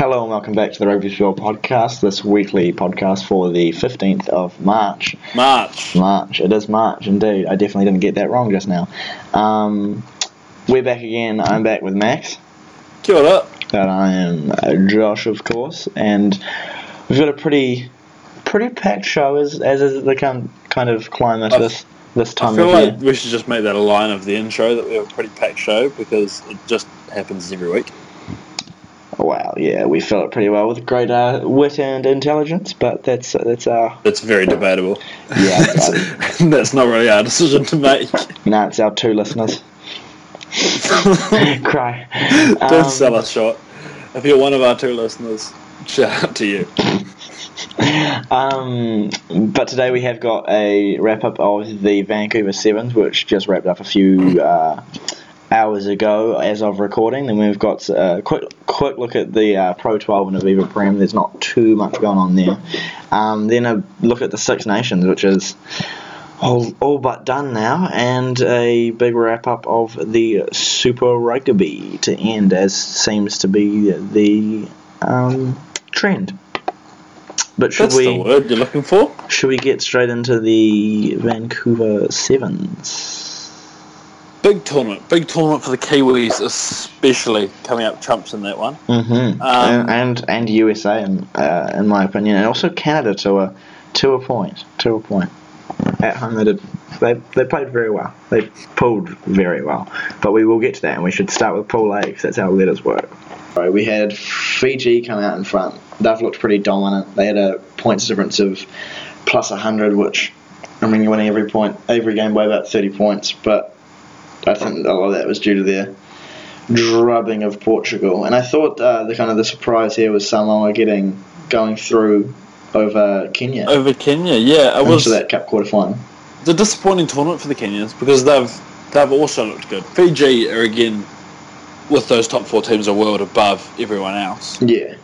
Hello and welcome back to the Rugby Fuel podcast, this weekly podcast for the 15th of March. March. March, it is March indeed. I definitely didn't get that wrong just now. Um, we're back again. I'm back with Max. Kia ora. And I am uh, Josh, of course. And we've got a pretty pretty packed show as, as is the kind kind of climate I- this, this I time feel of like year. we should just make that a line of the intro that we have a pretty packed show because it just happens every week. Wow, yeah, we fill it pretty well with great uh, wit and intelligence, but that's that's our It's very debatable. Yeah, that's, that's not really our decision to make. no, it's our two listeners. Cry. Don't Um, sell us short. If you're one of our two listeners, shout out to you. Um, but today we have got a wrap up of the Vancouver Sevens, which just wrapped up a few uh, hours ago as of recording. Then we've got a quick quick look at the uh, Pro 12 and Aviva Prem. There's not too much going on there. Um, then a look at the Six Nations, which is all, all but done now, and a big wrap up of the Super Rugby to end, as seems to be the um, trend. But should That's we? the word you're looking for. Should we get straight into the Vancouver Sevens? Big tournament. Big tournament for the Kiwis, especially coming up trumps in that one. Mm-hmm. Um, and, and and USA, in, uh, in my opinion, and also Canada to a to a point. To a point. At home, they did. They, they played very well. They pulled very well. But we will get to that, and we should start with Pool A because that's how letters work. Right, we had Fiji come out in front. They've looked pretty dominant. They had a points difference of plus 100, which I mean, you're winning every point, every game by about 30 points. But I think a lot of that was due to their drubbing of Portugal. And I thought uh, the kind of the surprise here was Samoa getting going through over Kenya Over Kenya, yeah, it was that Cup quarter final. it's a disappointing tournament for the Kenyans because they've they've also looked good. Fiji are again with those top four teams a world above everyone else. Yeah,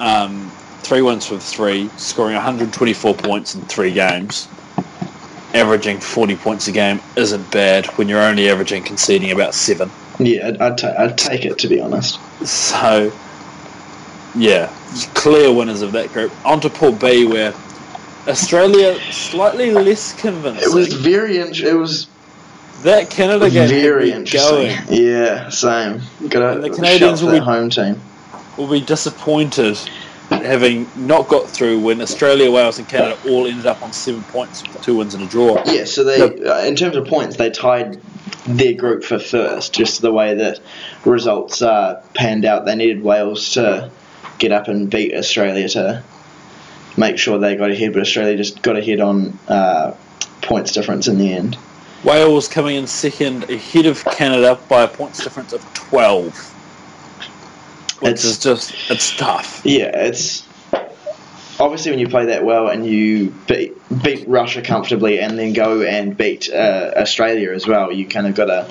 Um, three wins with three, scoring 124 points in three games, averaging 40 points a game isn't bad when you're only averaging conceding about seven. yeah, I'd, I'd, ta- I'd take it to be honest. So, yeah, clear winners of that group. On to Pool B, where Australia slightly less convincing. It was very int- It was that Canada game very interesting. going. Yeah, same. Got the Canadians will be- home team. will be disappointed having not got through when Australia, Wales, and Canada all ended up on seven points with two wins and a draw. Yeah, so they, uh, in terms of points, they tied their group for first. Just the way that results uh, panned out, they needed Wales to get up and beat Australia to make sure they got ahead, but Australia just got ahead on uh, points difference in the end. Wales coming in second ahead of Canada by a points difference of 12. Which It's- is just, it's tough. Yeah, it's obviously when you play that well and you beat beat Russia comfortably and then go and beat uh, Australia as well, you kind of got to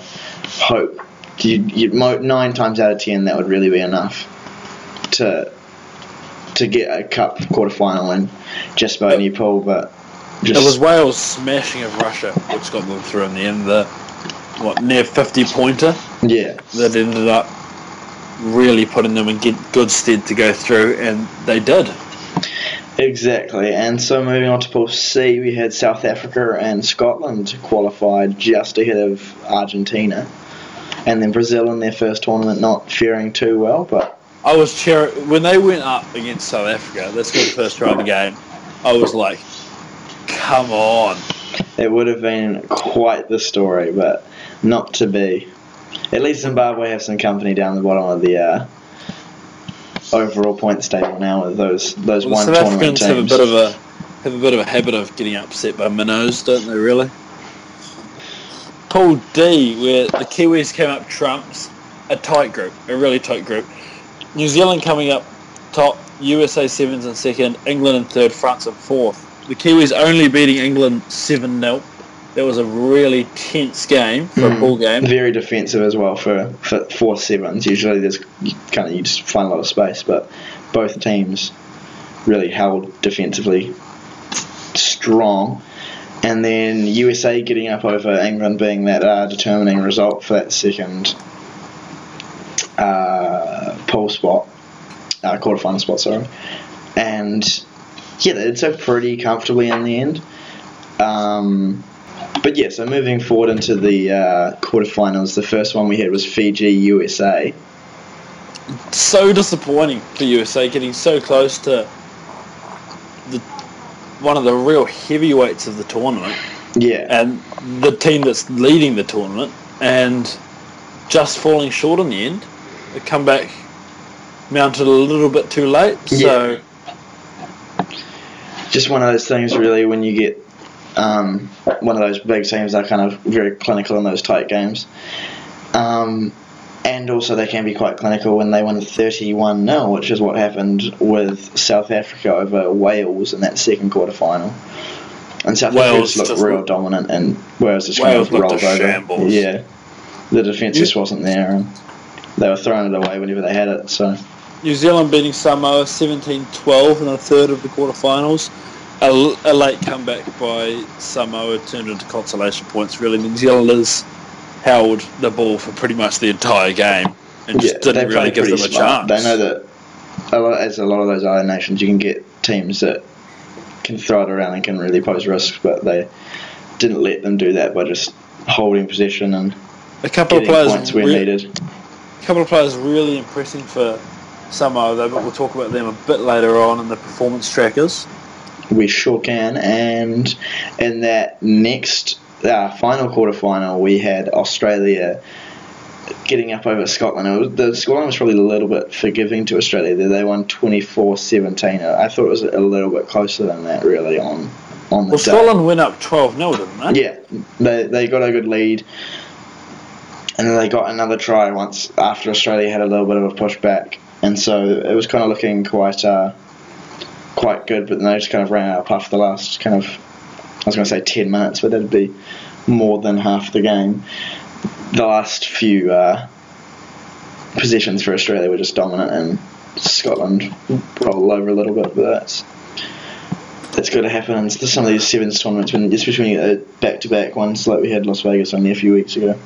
hope. You, you nine times out of ten that would really be enough to to get a cup quarter final and just about any pool, but just It was Wales smashing of Russia, which got them through in the end. The, what, near 50 pointer yeah. that ended up really putting them in good stead to go through, and they did. Exactly, and so moving on to Pool C, we had South Africa and Scotland qualified just ahead of Argentina, and then Brazil in their first tournament not faring too well, but I was cheer when they went up against South Africa. That's the first try of the game. I was like, "Come on!" it would have been quite the story, but not to be. At least Zimbabwe have some company down the bottom of the uh, overall points table now with those those Well, one South tournament Africans have a bit of a have a bit of a habit of getting upset by minnows, don't they? Really. Pool D, where the Kiwis came up trumps, a tight group, a really tight group. New Zealand coming up top, USA sevens and second, England in third, France in fourth. The Kiwis only beating England seven 0 That was a really tense game for a Mm. pool game. Very defensive as well for, for four sevens. Usually there's kind of you just find a lot of space, but both teams really held defensively strong. And then USA getting up over England being that uh, determining result for that second uh, pole spot. uh, quarterfinal spot, sorry. And yeah, they did so pretty comfortably in the end. Um, but yeah, so moving forward into the uh, quarterfinals, the first one we had was Fiji USA. So disappointing for USA getting so close to the one of the real heavyweights of the tournament Yeah, and the team that's leading the tournament and just falling short in the end. The comeback mounted a little bit too late. So just one of those things, really, when you get um, one of those big teams that are kind of very clinical in those tight games. Um, and also, they can be quite clinical when they win 31 0, which is what happened with South Africa over Wales in that second quarter final. And South Wales Africa looked real looked- dominant, and Wales just Wales kind of rolled over. shambles. Yeah, the defence just wasn't there, and they were throwing it away whenever they had it. So New Zealand beating Samoa 17-12 in the third of the quarterfinals. A, a late comeback by Samoa turned into consolation points. Really, New Zealanders held the ball for pretty much the entire game and just didn't really give them a smart. chance. They know that, a lot, as a lot of those other nations, you can get teams that can throw it around and can really pose risks, but they didn't let them do that by just holding possession and a couple of players, points where re- needed. a couple of players really impressing for Samoa, though. But we'll talk about them a bit later on in the performance trackers. We sure can. And in that next uh, final quarter final, we had Australia getting up over Scotland. It was, the Scotland was probably a little bit forgiving to Australia. They won 24-17. I thought it was a little bit closer than that, really, on on the Well, day. Scotland went up 12 0 didn't they? Yeah, they, they got a good lead. And then they got another try once after Australia had a little bit of a pushback. And so it was kind of looking quite uh, quite good, but then they just kind of ran out after the last kind of, I was going to say 10 minutes, but that'd be more than half the game. The last few uh, possessions for Australia were just dominant, and Scotland rolled over a little bit, but that's that's going to happen in some of these sevens tournaments, when, especially when you get back to back ones like we had Las Vegas only a few weeks ago.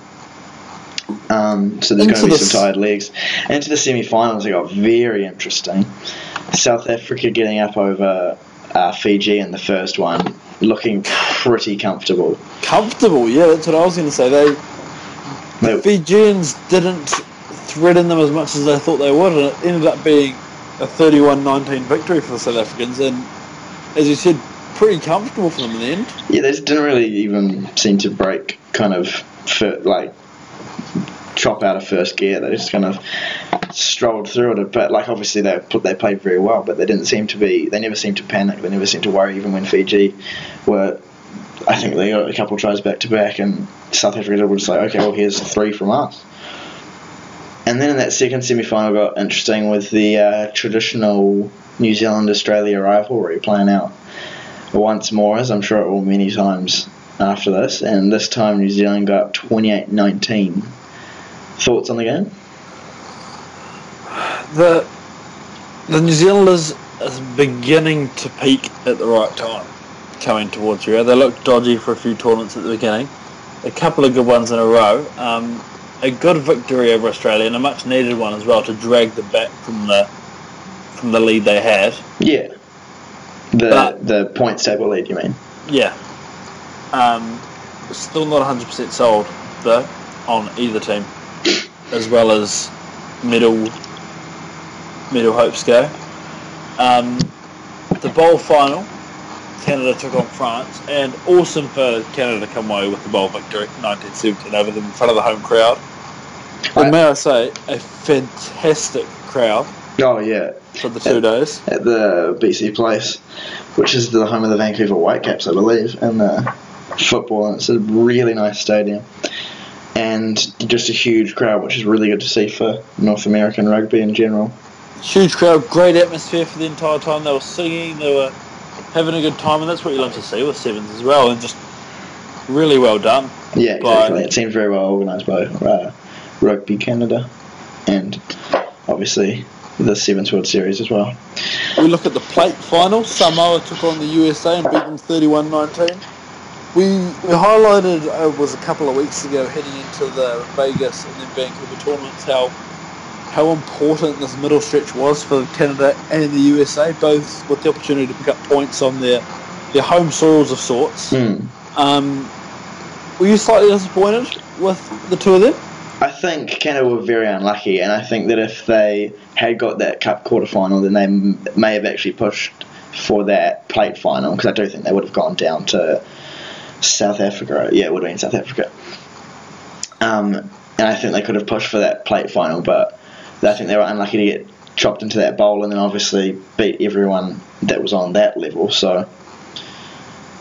Um, so there's going to be the some tired legs. Into the semi finals, it got very interesting. South Africa getting up over uh, Fiji in the first one, looking pretty comfortable. Comfortable, yeah, that's what I was going to say. They They, Fijians didn't threaten them as much as they thought they would, and it ended up being a 31-19 victory for the South Africans, and as you said, pretty comfortable for them in the end. yeah, they just didn't really even seem to break kind of fir- like chop out of first gear. They just kind of strolled through it. But like obviously they they played very well, but they didn't seem to be. They never seemed to panic. They never seemed to worry. Even when Fiji were, I think they got a couple of tries back to back, and South Africa were just like, okay, well here's three from us. And then in that second semi final got interesting with the uh, traditional New Zealand Australia rivalry playing out once more, as I'm sure it will many times after this. And this time New Zealand got 28 19. Thoughts on the game? The the New Zealanders is beginning to peak at the right time, coming towards Rio. They looked dodgy for a few tournaments at the beginning, a couple of good ones in a row. Um, a good victory over Australia and a much needed one as well to drag them back from the from the lead they had. Yeah. The But- the points table lead, you mean? Yeah. Um, still not 100% sold, though, on either team, as well as middle middle hopes go. Um, the bowl final, Canada took on France, and awesome for Canada to come away with the bowl victory, 1917 over them in front of the home crowd. And may I say, a fantastic crowd Oh yeah, for the two days. at the BC Place, which is the home of the Vancouver Whitecaps, I believe, and uh, football. And it's a really nice stadium, and just a huge crowd, which is really good to see for North American rugby in general. Huge crowd, great atmosphere for the entire time. They were singing, they were having a good time, and that's what you love to see with sevens as well. And just really well done. Yeah, exactly. It seems very well organised by uh, Rugby Canada, and obviously the Sevens World Series as well. We look at the plate final. Samoa took on the USA and beat them 31-19. We, we highlighted uh, it was a couple of weeks ago heading into the Vegas and then Vancouver tournaments how how important this middle stretch was for Canada and the USA, both with the opportunity to pick up points on their their home soils of sorts. Hmm. Um, were you slightly disappointed with the two of them? I think Canada were very unlucky, and I think that if they had got that cup quarter final, then they may have actually pushed for that plate final because I do think they would have gone down to South Africa. Yeah, it would have been South Africa. Um, and I think they could have pushed for that plate final, but I think they were unlucky to get chopped into that bowl and then obviously beat everyone that was on that level. So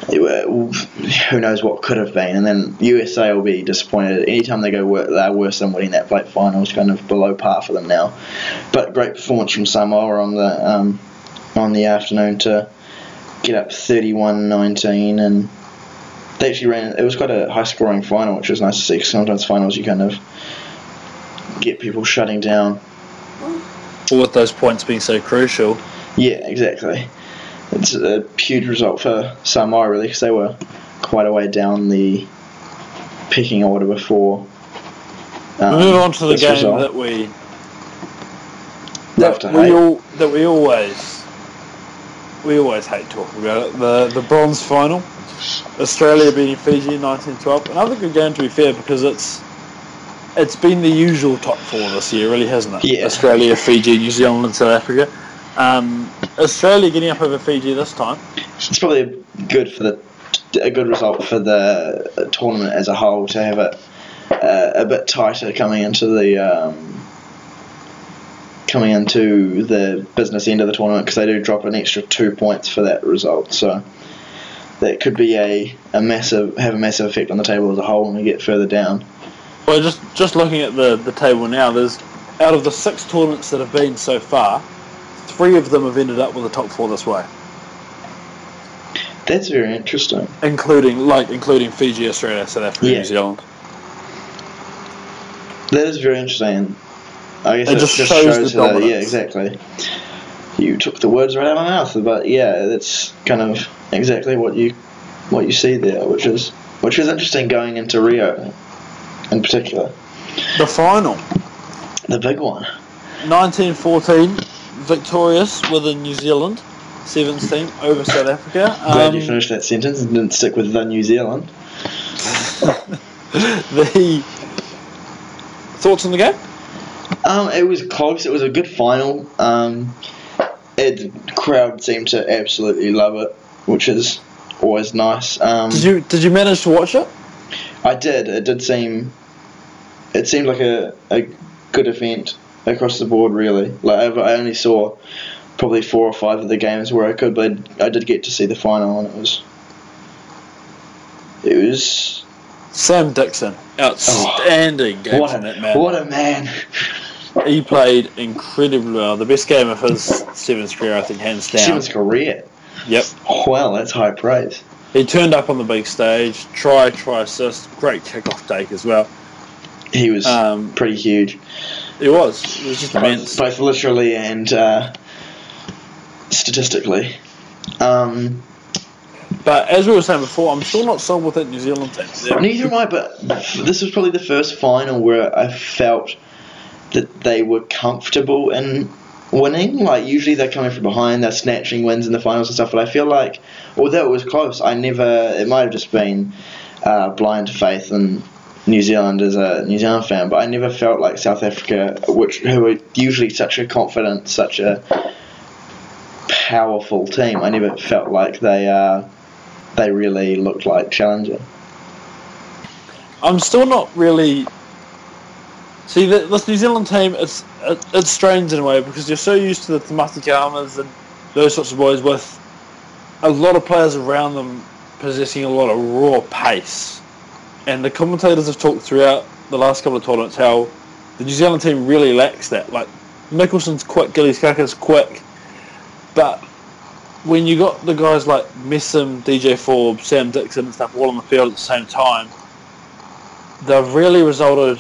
who knows what could have been. And then USA will be disappointed anytime they go they're worse than winning that plate final. It's kind of below par for them now. But great performance from Samoa on the um, on the afternoon to get up 31-19 and they actually ran. It was quite a high scoring final, which was nice to see. 'cause sometimes finals you kind of get people shutting down. With those points being so crucial. Yeah, exactly. It's a huge result for Samoa really because they were quite a way down the picking order before. um, we move on to the game result. that we Love that we all that we always we always hate talking about it. The the bronze final, Australia beating Fiji in 1912. Another good game to be fair because it's it's been the usual top four this year, really, hasn't it? Yeah. Australia, Fiji, New Zealand, and South Africa. Um, Australia getting up over Fiji this time. It's probably good for the a good result for the tournament as a whole to have it uh, a bit tighter coming into the um, coming into the business end of the tournament because they do drop an extra two points for that result. So that could be a, a massive have a massive effect on the table as a whole when we get further down. Well, just just looking at the, the table now, there's out of the six tournaments that have been so far, three of them have ended up with the top four this way, That's very interesting. including like including Fiji, Australia, South Africa, Yeah. New Zealand. That is very interesting. I guess It just just, shows shows, the that- yeah, exactly. You took the words right out of my mouth, but yeah, that's kind of exactly what you what you see there, which is which is interesting going into Rio, in particular, The final, the big one. 1914, victorious within New Zealand, sevens team over South Africa. Glad Um, you finished that sentence and didn't stick with the New Zealand. the thoughts on the game? Um, it was close. It was a good final. Um, it, the crowd seemed to absolutely love it, which is always nice. Um, Did you did you manage to watch it? I did. It did seem. It seemed like a, a good event across the board, really. Like I, I only saw probably four or five of the games where I could, but I did get to see the final, and it was. It was Sam Dixon, outstanding game what from a that man. what a man! He played incredibly well. The best game of his sevens career, I think, hands down. Simon's career. Yep. Well, that's high praise. He turned up on the big stage, try, try, assist, great kick-off take as well. He was Um, pretty huge, It was. It was just both, immense. both literally and uh, statistically. Um, But as we were saying before, I'm still not sold with that New Zealand team. Neither am I, but this was probably the first final where I felt that they were comfortable in winning. Like usually they're coming from behind, they're snatching wins in the finals and stuff. But I feel like, although it was close, I never. It might have just been uh, blind faith in New Zealand as a New Zealand fan, but I never felt like South Africa, which who are usually such a confident, such a powerful team. I never felt like they. Uh, they really looked like challenging. I'm still not really. See, the, this New Zealand team, it's it, it's strange in a way because you're so used to the Tomasi Camas and those sorts of boys with a lot of players around them possessing a lot of raw pace. And the commentators have talked throughout the last couple of tournaments how the New Zealand team really lacks that. Like, Mikkelson's quick, Gillies Kaka's quick, but when you got the guys like Messam, DJ Forbes, Sam Dixon and stuff all on the field at the same time, they've really resulted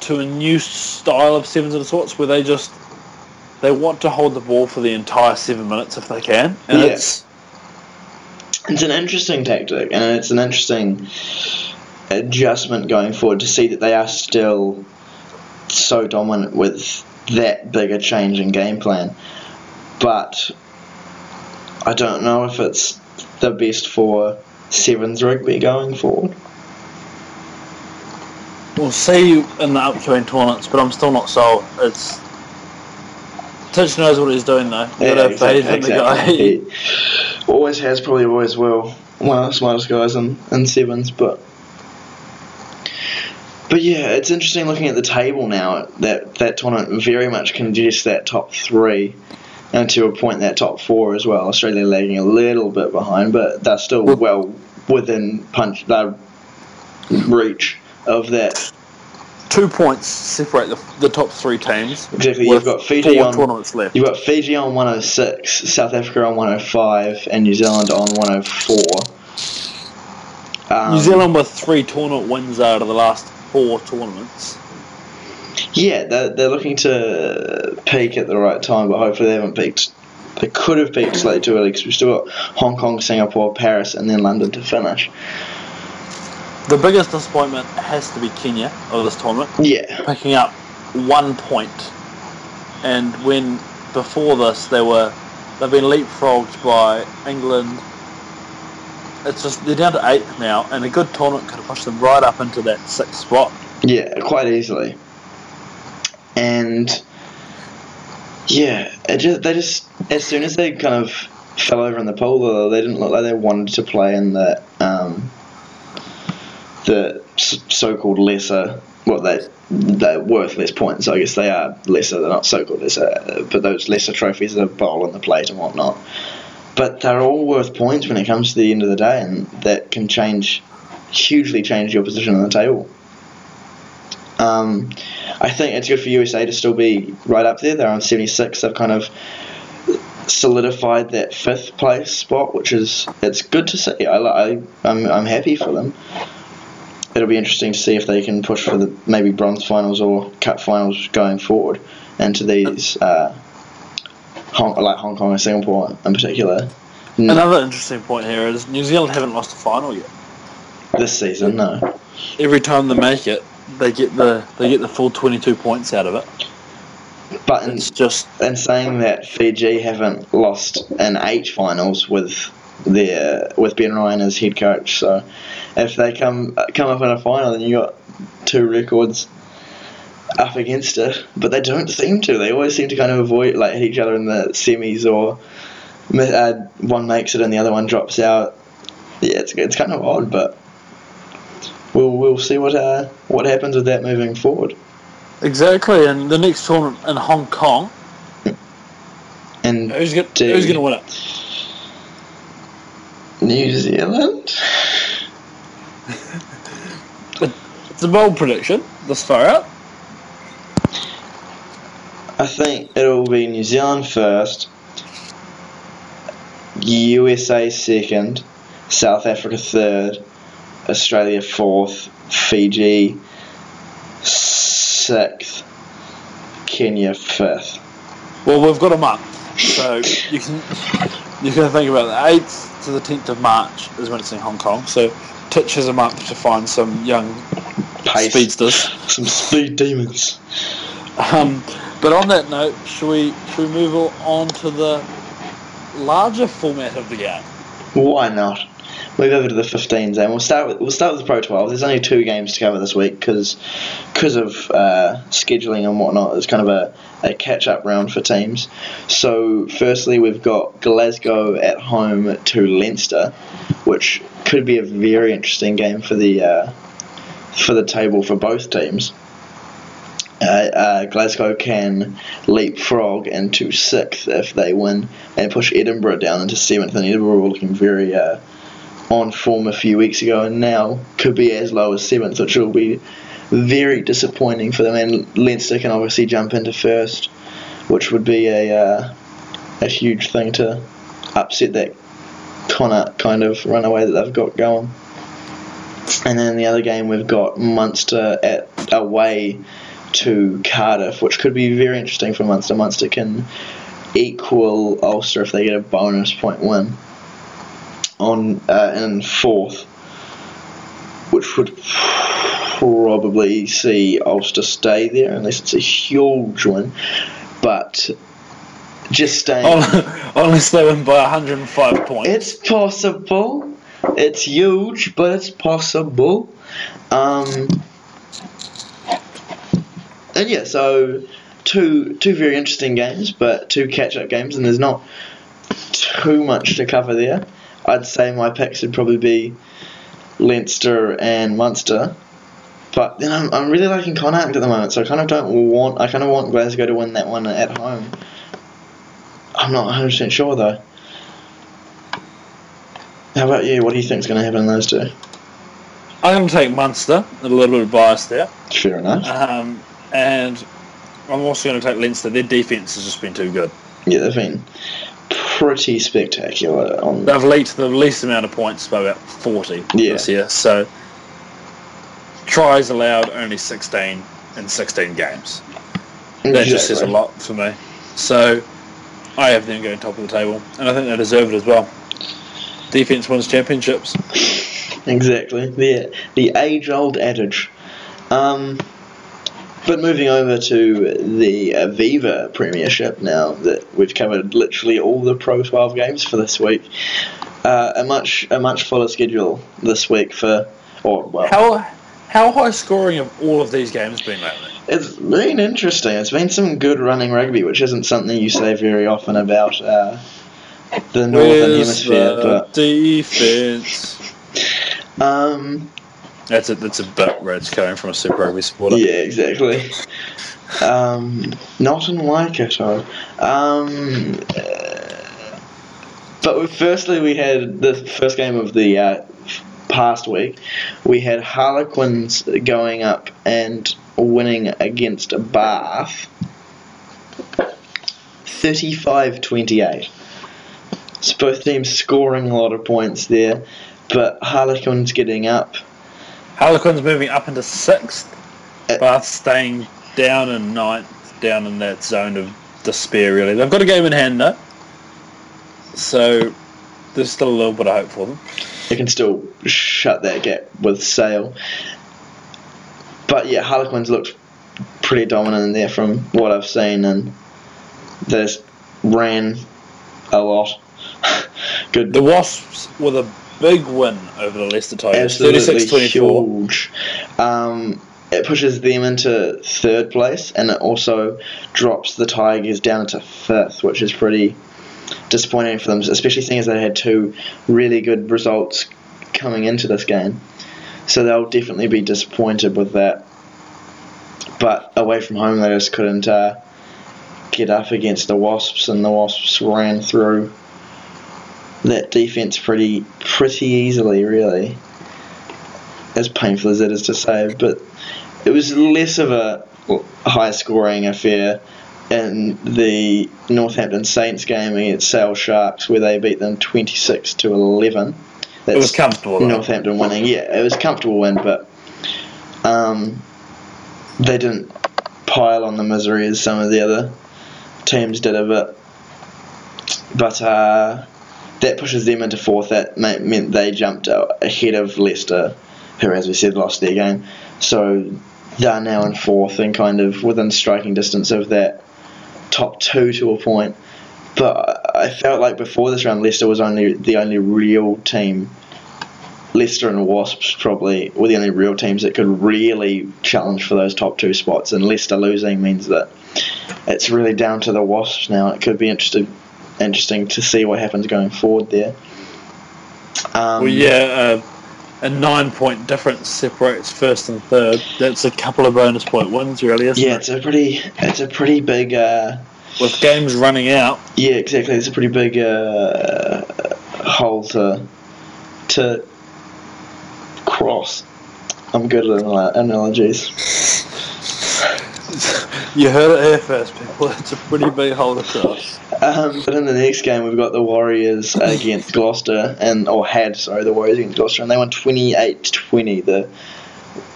to a new style of sevens and sorts where they just they want to hold the ball for the entire seven minutes if they can, and Yeah. it's It's an interesting tactic, and it's an interesting adjustment going forward to see that they are still so dominant with that big a change in game plan. But I don't know if it's the best for sevens rugby going forward. We'll see in the upcoming tournaments, but I'm still not sold. It's Titch knows what he's doing though. You gotta have faith in the guy. He always has, probably always will. One of the smartest guys in, in sevens, but but yeah, it's interesting looking at the table now. That that tournament very much congests that top three, and to a point that top four as well. Australia lagging a little bit behind, but they're still well within punch uh, reach of that. Two points separate the, the top three teams. Exactly, you've got Fiji on tournaments left. You've got Fiji on 106, South Africa on 105, and New Zealand on 104. Um, New Zealand with three tournament wins out of the last four tournaments. Yeah, they're, they're looking to peak at the right time, but hopefully they haven't peaked. They could have peaked slightly too early because we've still got Hong Kong, Singapore, Paris, and then London to finish. The biggest disappointment has to be Kenya of this tournament, Yeah, picking up one point. And when before this they were they've been leapfrogged by England. It's just they're down to eighth now, and a good tournament could have pushed them right up into that sixth spot. yeah, quite easily. And yeah, it just, they just as soon as they kind of fell over in the pool, though, they didn't look like they wanted to play in the um, the so-called lesser. Well, they they're worth less points. I guess they are lesser. They're not so-called lesser, uh, but those lesser trophies are bowl on the plate and whatnot. But they're all worth points when it comes to the end of the day, and that can change hugely change your position on the table. Um, I think it's good for USA to still be right up there. They're on 76. They've kind of solidified that fifth place spot, which is it's good to see. I, I I'm I'm happy for them. It'll be interesting to see if they can push for the maybe bronze finals or cup finals going forward, into these uh, Hong, like Hong Kong and Singapore in particular. N- Another interesting point here is New Zealand haven't lost a final yet. this season, no. Every time they make it, they get the they get the full twenty two points out of it. But in, It's just in saying that Fiji haven't lost in eight finals with their with Ben Ryan as head coach, so if they come come up in a final, then you got two records up against it. But they don't seem to. They always seem to kind of avoid like hit each other in the semis, or uh, one makes it and the other one drops out. Yeah, it's it's kind of odd, but we'll we'll see what uh, what happens with that moving forward. exactly. And the next tournament in Hong Kong, And who's who's gonna win it? New Zealand. It's a bold prediction this far out. I think it'll be New Zealand first, USA second, South Africa third, Australia fourth, Fiji sixth, Kenya fifth. Well, we've got a month, so you can you can think about the eighth to the tenth of March is when it's in Hong Kong. So Titch has a month to find some young Pace. speedsters. Some speed demons. Um, but on that note, should we should we move on to the larger format of the game? Why not? Move over to the 15s, and we'll start with we'll start with the Pro 12. There's only two games to cover this week because because of uh, scheduling and whatnot. It's kind of a, a catch up round for teams. So firstly, we've got Glasgow at home to Leinster, which could be a very interesting game for the uh, for the table for both teams. Uh, uh, Glasgow can leapfrog into sixth if they win and push Edinburgh down into seventh. And Edinburgh are looking very uh, on form a few weeks ago, and now could be as low as seventh, which will be very disappointing for them. And Leinster can obviously jump into first, which would be a uh, a huge thing to upset that kind of kind of runaway that they've got going. And then the other game we've got Munster at away to Cardiff, which could be very interesting for Munster. Munster can equal Ulster if they get a bonus point win on uh, in fourth, which would probably see Ulster stay there unless it's a huge win. But just staying. Oh, Unless they win by 105 points. It's possible. It's huge, but it's possible. Um, and yeah, so two two very interesting games, but two catch up games, and there's not too much to cover there. I'd say my picks would probably be Leinster and Munster. But then I'm, I'm really liking Connacht at the moment, so I kind of don't want I kind of want Glasgow to win that one at home. I'm not 100 percent sure though. How about you? What do you think's going to happen in those two? I'm going to take Munster. A little bit of bias there. Fair enough. Um, and I'm also going to take Leinster. Their defence has just been too good. Yeah, they've been pretty spectacular on. They've leaked the least amount of points by about 40 Yeah. this year. So tries allowed only 16 in 16 games. That just says a lot for me. So I have them going top of the table, and I think they deserve it as well. Defense wins championships. Exactly. The the age old adage. Um, but moving over to the Aviva Premiership now that we've covered literally all the Pro 12 games for this week. Uh, a much a much fuller schedule this week for or well How how high scoring have all of these games been lately? It's been interesting. It's been some good running rugby, which isn't something you say very often about uh, the northern Where's hemisphere. the defense? Um, That's a that's a bit where it's coming from a Super Rugby supporter. yeah, exactly. Um, not in Waikato. Um, uh, but we- firstly, we had the first game of the uh, past week. We had Harlequins going up and winning against Bath 35 28. So both teams scoring a lot of points there, but Harlequins getting up. Harlequins moving up into sixth. Uh, Bath staying down in ninth, down in that zone of despair. Really, they've got a game in hand though, so there's still a little bit of hope for them. They can still shut that gap with Sale. But yeah, Harlequins looked pretty dominant in there from what I've seen, and they just ran a lot. Good. The Wasps were a big win over the Leicester Tigers, absolutely 36-24. huge. Um, it pushes them into third place, and it also drops the Tigers down into fifth, which is pretty disappointing for them, especially seeing as they had two really good results coming into this game. So they'll definitely be disappointed with that. But away from home, they just couldn't uh, get up against the Wasps, and the Wasps ran through that defense pretty pretty easily, really. As painful as it is to say, but it was less of a high scoring affair in the Northampton Saints game against Sale Sharks, where they beat them twenty six to eleven. It was comfortable. Though. Northampton winning. Yeah, it was a comfortable win, but um, they didn't pile on the misery as some of the other teams did a bit. But uh, that pushes them into fourth. That meant they jumped uh, ahead of Leicester, who, as we said, lost their game. So they're now in fourth and kind of within striking distance of that top two to a point. But I felt like before this round, Leicester was only the only real team. Leicester and Wasps probably were the only real teams that could really challenge for those top two spots. And Leicester losing means that it's really down to the Wasps now. It could be interesting, interesting to see what happens going forward there. Um, Well, yeah, uh, a nine-point difference separates first and third. That's a couple of bonus point wins, really, isn't yeah, it? it's a pretty, it's a pretty big. Uh, With games running out, Yeah, exactly. It's a pretty big uh, hole to to cross. I'm good at analogies. you heard it here first, people. It's a pretty big hole across. Um, but in the next game, we've got the Warriors against Gloucester, and or had sorry, the Warriors against Gloucester, and they won 28-20, the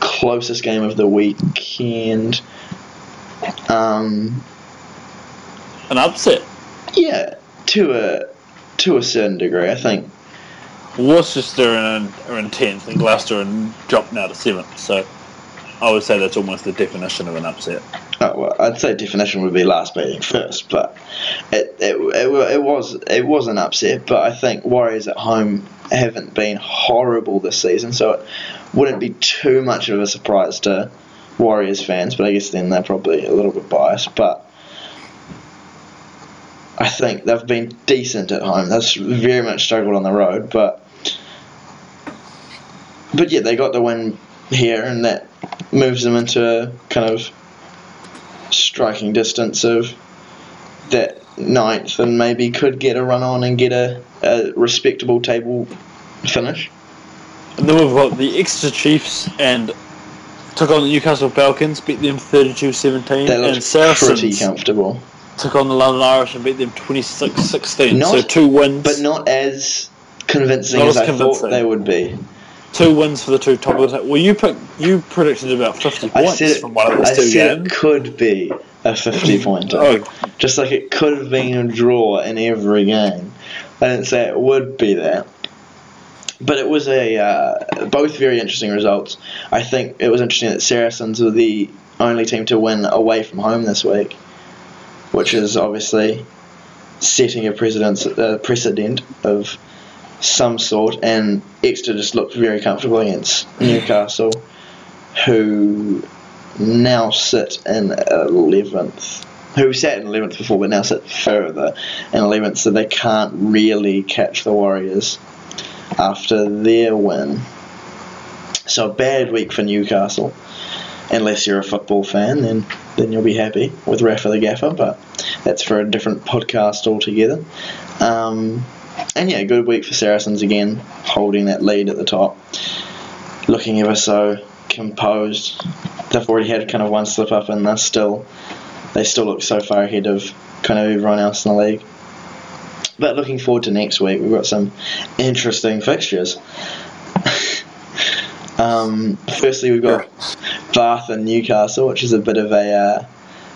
closest game of the weekend. Um, An upset. yeah, to a to a certain degree, I think. Worcester are in, are in tenth, and Gloucester are dropped now to seventh. So I would say that's almost the definition of an upset. Oh, well, I'd say definition would be last beating first, but it, it, it, it was it was an upset. But I think Warriors at home haven't been horrible this season, so it wouldn't be too much of a surprise to Warriors fans. But I guess then they're probably a little bit biased. But I think they've been decent at home. They've very much struggled on the road, but but yeah, they got the win here, and that moves them into a kind of striking distance of that ninth, and maybe could get a run on and get a, a respectable table finish. And then we've got the Exeter Chiefs and took on the Newcastle Falcons, beat them 32-17. They and looked pretty comfortable, took on the London Irish and beat them 26-16. Not- so two wins. but not as convincing Not as as I thought they would be. Two wins for the two top of the table. Well, you pick, you predicted about 50 I points it, from one of I those two said games. it could be a 50 pointer. Oh, Just like it could have been a draw in every game. I didn't say it would be that. But it was a uh, both very interesting results. I think it was interesting that Saracens were the only team to win away from home this week, which is obviously setting a precedent, uh, precedent of some sort. And Exeter just looked very comfortable against Newcastle, who now sit in eleventh. Who sat in eleventh before, but now sit further in eleventh, so they can't really catch the Warriors after their win. So a bad week for Newcastle. Unless you're a football fan, then then you'll be happy with Rafa the Gaffer, but that's for a different podcast altogether. Um, and yeah, good week for Saracens again, holding that lead at the top, looking ever so composed. They've already had kind of one slip up, and they're still they still look so far ahead of kind of everyone else in the league. But looking forward to next week, we've got some interesting fixtures. um, firstly, we've got Bath and Newcastle, which is a bit of a, uh,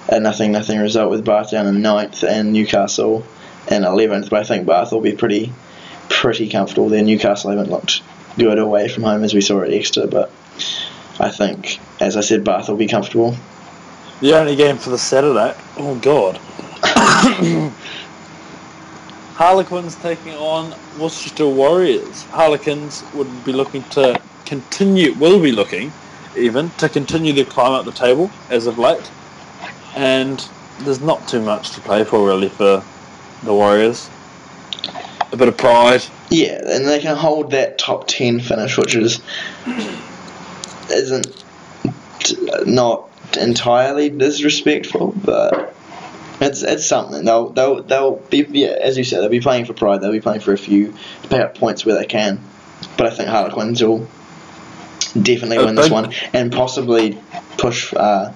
a nothing nothing result with Bath down in ninth and Newcastle in eleventh. But I think Bath will be pretty pretty comfortable there. Newcastle haven't looked good away from home as we saw at Exeter, but I think, as I said, Bath will be comfortable. the only game for the Saturday. Oh, God. Harlequins taking on Worcester Warriors. Harlequins would be looking to continue, will be looking even, to continue their climb up the table as of late. And there's not too much to play for really for the Warriors. A bit of pride. Yeah, and they can hold that top ten finish, which is isn't not entirely disrespectful, but it's it's something. They'll they'll they'll be yeah, as you said, they'll be playing for pride. They'll be playing for a few to pick up points where they can. But I think Harlequins will definitely win this one and possibly push uh,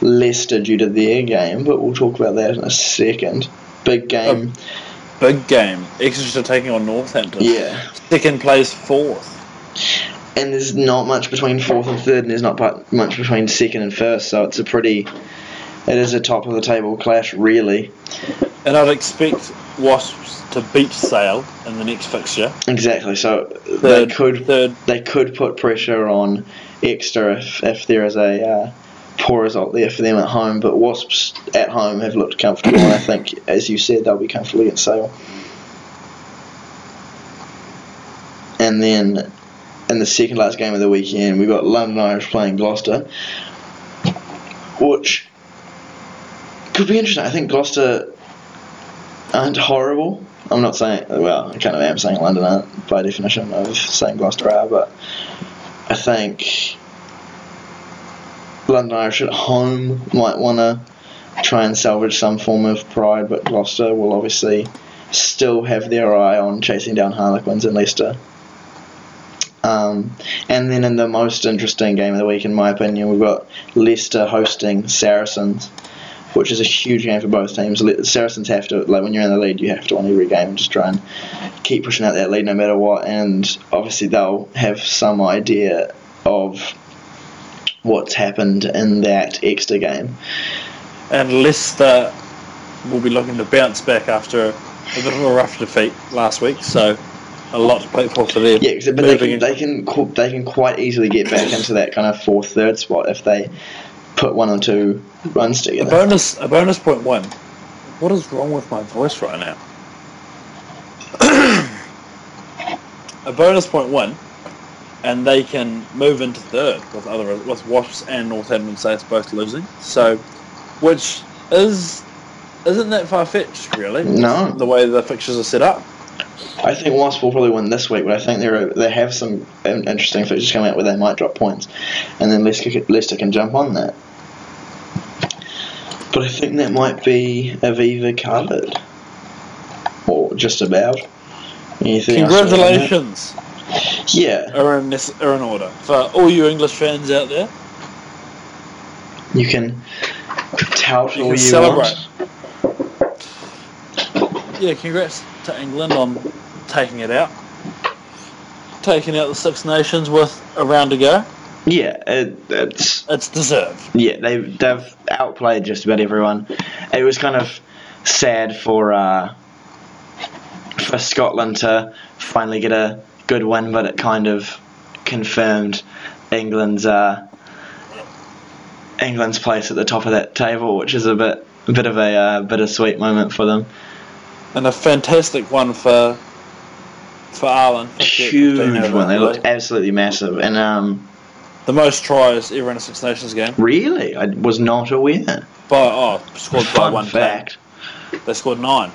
Leicester due to their game. But we'll talk about that in a second. Big game, Big game. Exeter taking on Northampton. yeah. Second place fourth. and there's not much between fourth and third, and there's not much between second and first. So it's a pretty, it is a top of the table clash, really. And I'd expect Wasps to beat Sale in the next fixture. Exactly. So Third, they could third. they could put pressure on Exeter if, if there is a uh, poor result there for them at home. But Wasps at home have looked comfortable, and I think, as you said, they'll be comfortable against Sale. And then in the second last game of the weekend, we've got London Irish playing Gloucester, which could be interesting. I think Gloucester aren't horrible. I'm not saying, well, I kind of am saying London aren't by definition of saying Gloucester are, but I think London Irish at home might want to try and salvage some form of pride, but Gloucester will obviously still have their eye on chasing down Harlequins and Leicester. Um, and then in the most interesting game of the week, in my opinion, we've got Leicester hosting Saracens, which is a huge game for both teams. Saracens have to, like when you're in the lead, you have to win every game just try and keep pushing out that lead no matter what. And obviously, they'll have some idea of what's happened in that extra game. And Leicester will be looking to bounce back after a bit of a rough defeat last week. So a lot to play for for them. Yeah, but they can, they can they can quite easily get back into that kind of fourth third spot if they put one or two runs together. A bonus, a bonus point one. What is wrong with my voice right now? a bonus point one, and they can move into third with other with Wasps and Northampton Saints both losing. So, which is isn't that far fetched, really? No. the way the fixtures are set up. I think Wasps will probably win this week, but I think they're they have some interesting fixtures coming out where they might drop points, and then Leicester, can- Leicester can jump on that. But I think that might be Aviva covered, or just about. Anything else you wanna add? Congratulations Yeah, are in this, are in order for all you English fans out there. you can tout You all can you celebrate. want. Yeah, congrats to England on taking it out. Taking out the Six Nations with a round to go. Yeah, it, it's It's deserved. yeah they they've outplayed just about everyone. It was kind of sad for uh, for Scotland to finally get a good win, but it kind of confirmed England's uh, England's place at the top of that table, which is a bit a bit of a uh, bittersweet moment for them. And a fantastic one for for Ireland. Huge one. They looked absolutely massive, and um, the most tries ever in a Six Nations game. really, I was not aware. By oh, scored by one fact. They scored nine.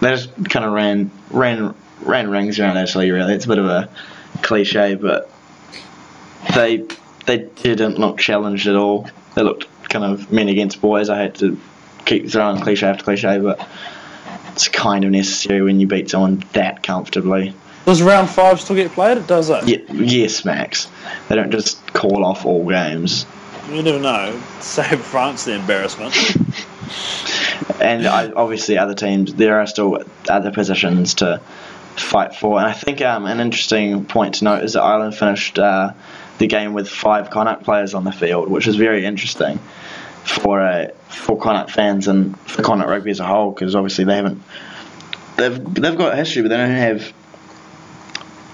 they just kind of ran ran ran rings around Italy. Really, it's a bit of a cliche, but they they didn't look challenged at all. They looked kind of men against boys. I had to keep throwing cliche after cliche, but it's kind of necessary when you beat someone that comfortably. Does round five still get played? It does it. Ye- yes, Max. They don't just call off all games. You never know. Save France the embarrassment. and I, obviously other teams there are still other positions to fight for. And I think um, an interesting point to note is that Ireland finished uh, the game with five Connacht players on the field which is very interesting for uh, for Connacht fans and for Connacht rugby as a whole because obviously they haven't they've, they've got history but they don't have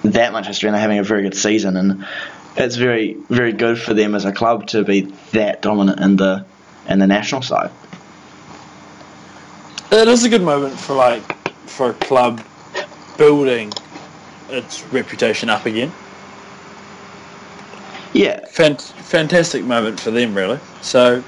that much history and they're having a very good season. And it's very very good for them as a club to be that dominant in the in the national side. It is a good moment for like for a club building its reputation up again. yeah Fant- fantastic moment for them, really. So,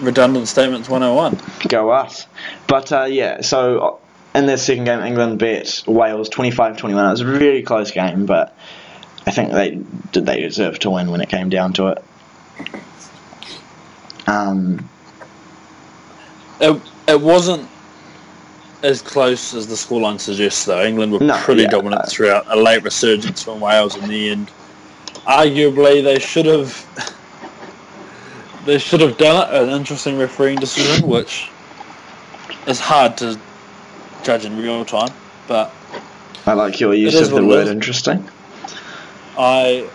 redundant statements 101. go us. But uh, yeah, so uh, in their second game, England beat Wales 25-21. It was a really close game, but I think they did they deserve to win when it came down to it. Um, It, it wasn't as close as the scoreline suggests, though. England were No, pretty yeah. dominant throughout. A late resurgence from Wales in the end. Arguably, they should have. They should have done it. An interesting refereeing decision, which is hard to judge in real time. But I like your use of the word is. interesting. I,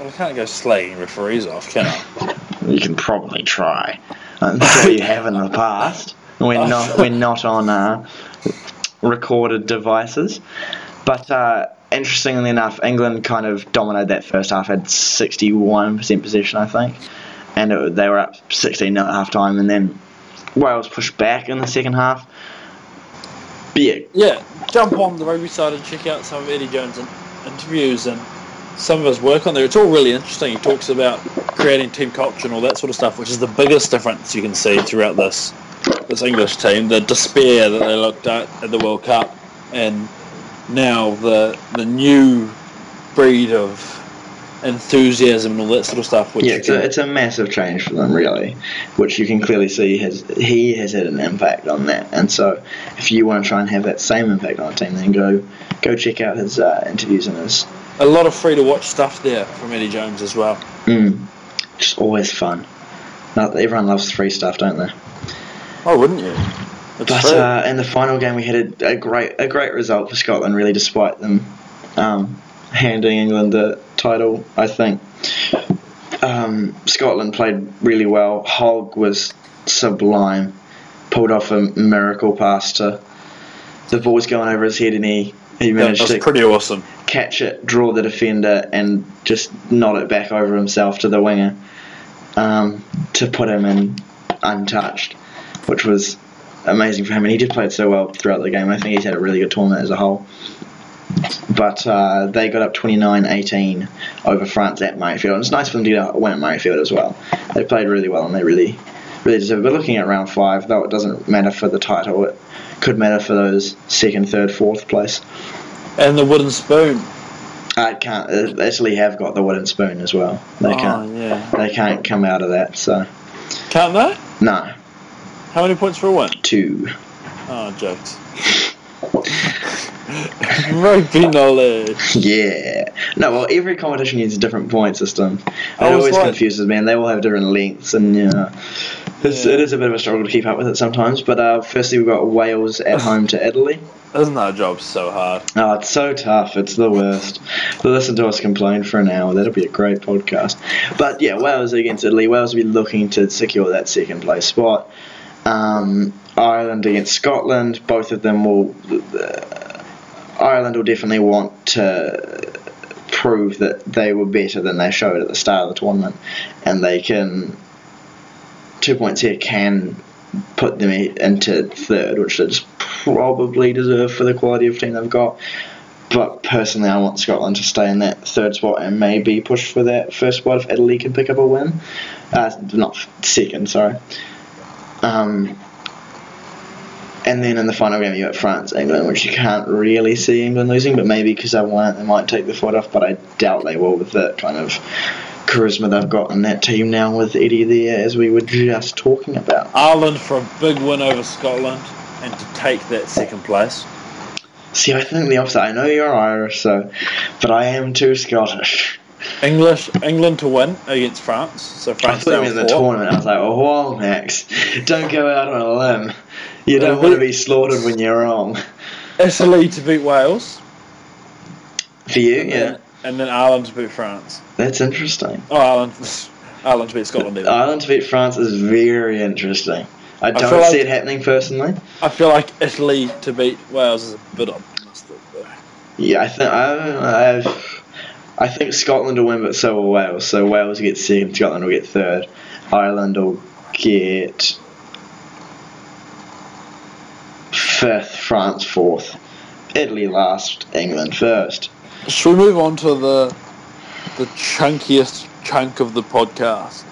I can't go slagging referees off, can I? You can probably try. I'm sure you have in the past. We're not we're not on uh, recorded devices, but uh, interestingly enough, England kind of dominated that first half. Had 61% possession, I think, and it, they were up 16 at half time, and then Wales pushed back in the second half. Yeah, jump on the rugby side and check out some of Eddie Jones' in- interviews and some of his work on there. It's all really interesting. He talks about creating team culture and all that sort of stuff, which is the biggest difference you can see throughout this this English team. The despair that they looked at at the World Cup, and now the the new breed of enthusiasm and all that sort of stuff. Which yeah, it's can- a, it's a massive change for them, really, which you can clearly see has he has had an impact on that. And so, if you want to try and have that same impact on a team, then go go check out his uh, interviews and his. a lot of free to watch stuff there from Eddie Jones as well. Mm, just always fun. Everyone loves free stuff, don't they? Oh, wouldn't you? It's But uh, in the final game, we had a, a great a great result for Scotland, really, despite them um, handing England the title. I think um, Scotland played really well. Hogg was sublime, pulled off a miracle pass to the ball's going over his head and he he managed was to pretty awesome. catch it, draw the defender, and just nod it back over himself to the winger um, to put him in untouched, which was amazing for him. And he did play it so well throughout the game. I think he's had a really good tournament as a whole. But uh, they got up 29-18 over France at Murrayfield. And it's nice for them to get a win at Murrayfield as well. They played really well and they really, really deserve it. But looking at round five, though it doesn't matter for the title, it could matter for those second, third, fourth place. And the wooden spoon. I can't. uh, Italy have got the wooden spoon as well. They oh, can't. yeah. They can't come out of that. So Can't they? no, How many points for a win? two. Oh, jokes. Rugby knowledge. Yeah. No. Well, every competition uses a different point system. It always like- confuses me, and they all have different lengths, and know, it's, Yeah. it is a bit of a struggle to keep up with it sometimes. But uh, firstly, we've got Wales at home to Italy. Isn't that job so hard? Oh, it's so tough. It's the worst. Listen to us complain for an hour. That'll be a great podcast. But yeah, Wales against Italy. Wales will be looking to secure that second place spot. Um, Ireland against Scotland. Both of them will. Uh, Ireland will definitely want to prove that they were better than they showed at the start of the tournament, and they can. Two points here can put them into third, which they just probably deserve for the quality of team they've got. But personally, I want Scotland to stay in that third spot and maybe push for that first spot if Italy can pick up a win. Uh, not second, sorry. Um, and then in the final game, you got France, England, which you can't really see England losing, but maybe because they want, they might take the foot off, but I doubt they will with the kind of charisma they've got in that team now with Eddie there, as we were just talking about. Ireland for a big win over Scotland and to take that second place. See, I think the opposite. I know you're Irish, so, but I am too Scottish. English England to win against France. So I France thought down in the tournament. I was like, oh, well, Max, don't go out on a limb. You Uh, don't want to be slaughtered when you're wrong. Italy to beat Wales. For you, And yeah, then, and then Ireland to beat France. that's interesting. Oh, Ireland, Ireland to beat Scotland. Even. Ireland to beat France is very interesting. I don't feel see like- it happening personally. I feel like Italy to beat Wales is a bit optimistic. Though. Yeah, I think I, I've, I think Scotland will win, but so will Wales. So Wales will get second, Scotland will get third, Ireland will get fifth, France fourth, Italy last, England first. Should we move on to the the chunkiest chunk of the podcast?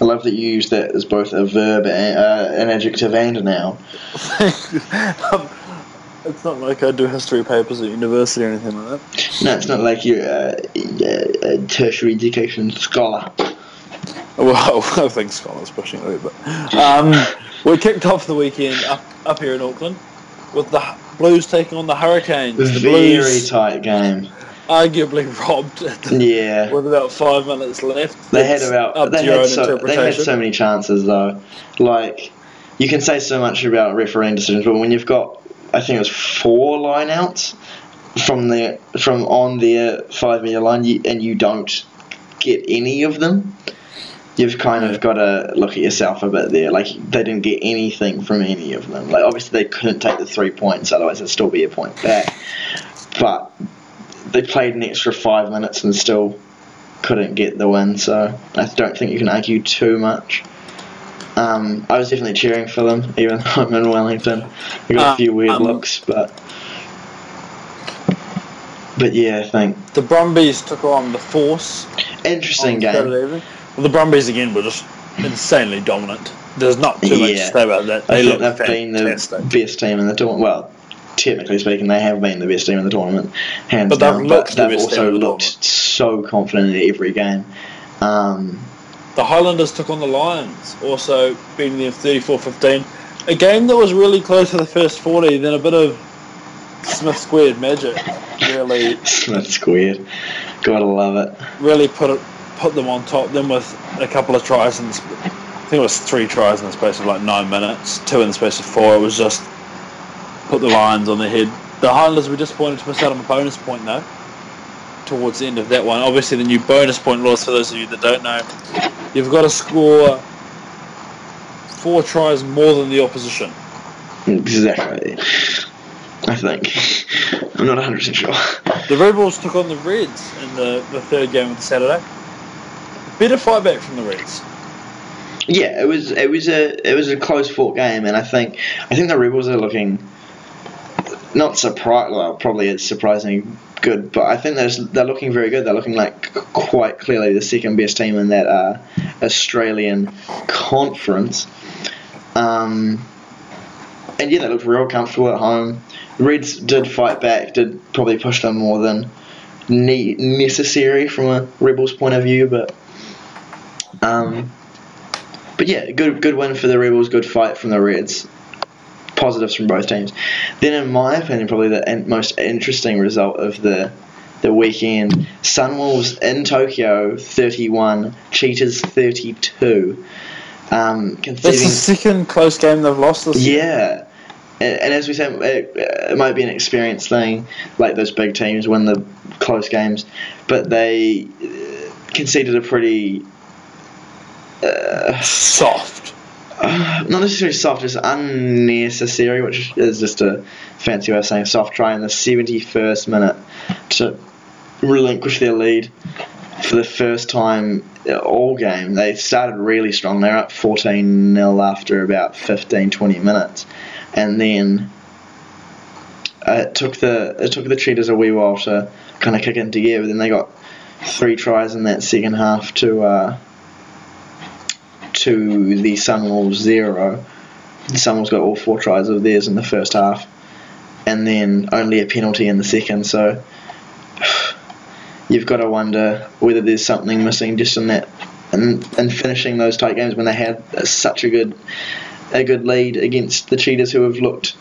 I love that you use that as both a verb, and, uh, an adjective, and a noun. Um, it's not like I do history papers at university or anything like that. No, it's not like you're uh, a, a tertiary education scholar. Well, I think Scotland's pushing it, but um, we kicked off the weekend up up here in Auckland with the Blues taking on the Hurricanes. The Very Blues tight game. arguably robbed at the- Yeah. with about five minutes left. They had about up they to your had, own so, they had so many chances though. Like you can say so much about refereeing decisions, but when you've got I think it was four lineouts from the from on their uh, five meter line, you, and you don't get any of them, you've kind of got to look at yourself a bit there. Like they didn't get anything from any of them. Like obviously they couldn't take the three points, otherwise it'd still be a point back. But they played an extra five minutes and still couldn't get the win, so I don't think you can argue too much. Um, I was definitely cheering for them, even though I'm in Wellington. I got a Uh, few weird um, looks, but but yeah, I think The Brumbies took on the Force interesting game. Well, the Brumbies again were just insanely dominant. There's not too much to say about that. I They think look they've been the best team in the tournament. Well, technically speaking, they have been the best team in the tournament, hands But they've down. but they've team also the looked so confident in every game. Um, The Highlanders took on the Lions, also beating them 34-15. A game that was really close to the first 40, then a bit of Smith squared magic really Smith squared. Gotta love it. really put it put them on top. Then with a couple of tries in the, sp- I think it was three tries in the space of like nine minutes, two in the space of four. It was just put the Lions on their head. The Highlanders were disappointed to miss out on a bonus point though. Towards the end of that one, obviously the new bonus point laws for those of you that don't know, you've got to score four tries more than the opposition. Exactly. I think. I'm not 100 percent sure. The Rebels took on the Reds in the, the third game of the Saturday. Better fight back from the Reds. Yeah, it was it was a it was a close fought game, and I think I think the Rebels are looking not surprised. Well, probably it's surprisingly good, but I think they're they're looking very good. They're looking like quite clearly the second best team in that uh, Australian conference. Um, and yeah, they looked real comfortable at home. The Reds did fight back, did probably push them more than ne- necessary from a Rebels point of view, but um, but yeah, good good win for the Rebels, good fight from the Reds. Positives from both teams. Then, in my opinion, probably the most interesting result of the the weekend: Sunwolves in Tokyo, thirty-one, Cheetahs thirty-two. Um, That's the second close game they've lost this year. yeah. And, and as we said, it, it might be an experience thing, like those big teams win the close games, but they uh, conceded a pretty, uh, Soft. not necessarily soft, just unnecessary, which is just a fancy way of saying soft try in the 71st minute to relinquish their lead for the first time all game. They started really strong. They're up 14 0 after about 15 20 minutes. And then uh, it took the it took the Cheetahs a wee while to kind of kick into gear, but then they got three tries in that second half to uh, to the Sunwolves zero. The Sunwolves got all four tries of theirs in the first half, and then only a penalty in the second. So you've got to wonder whether there's something missing just in that and and finishing those tight games when they had such a good a good lead against the Cheetahs who have looked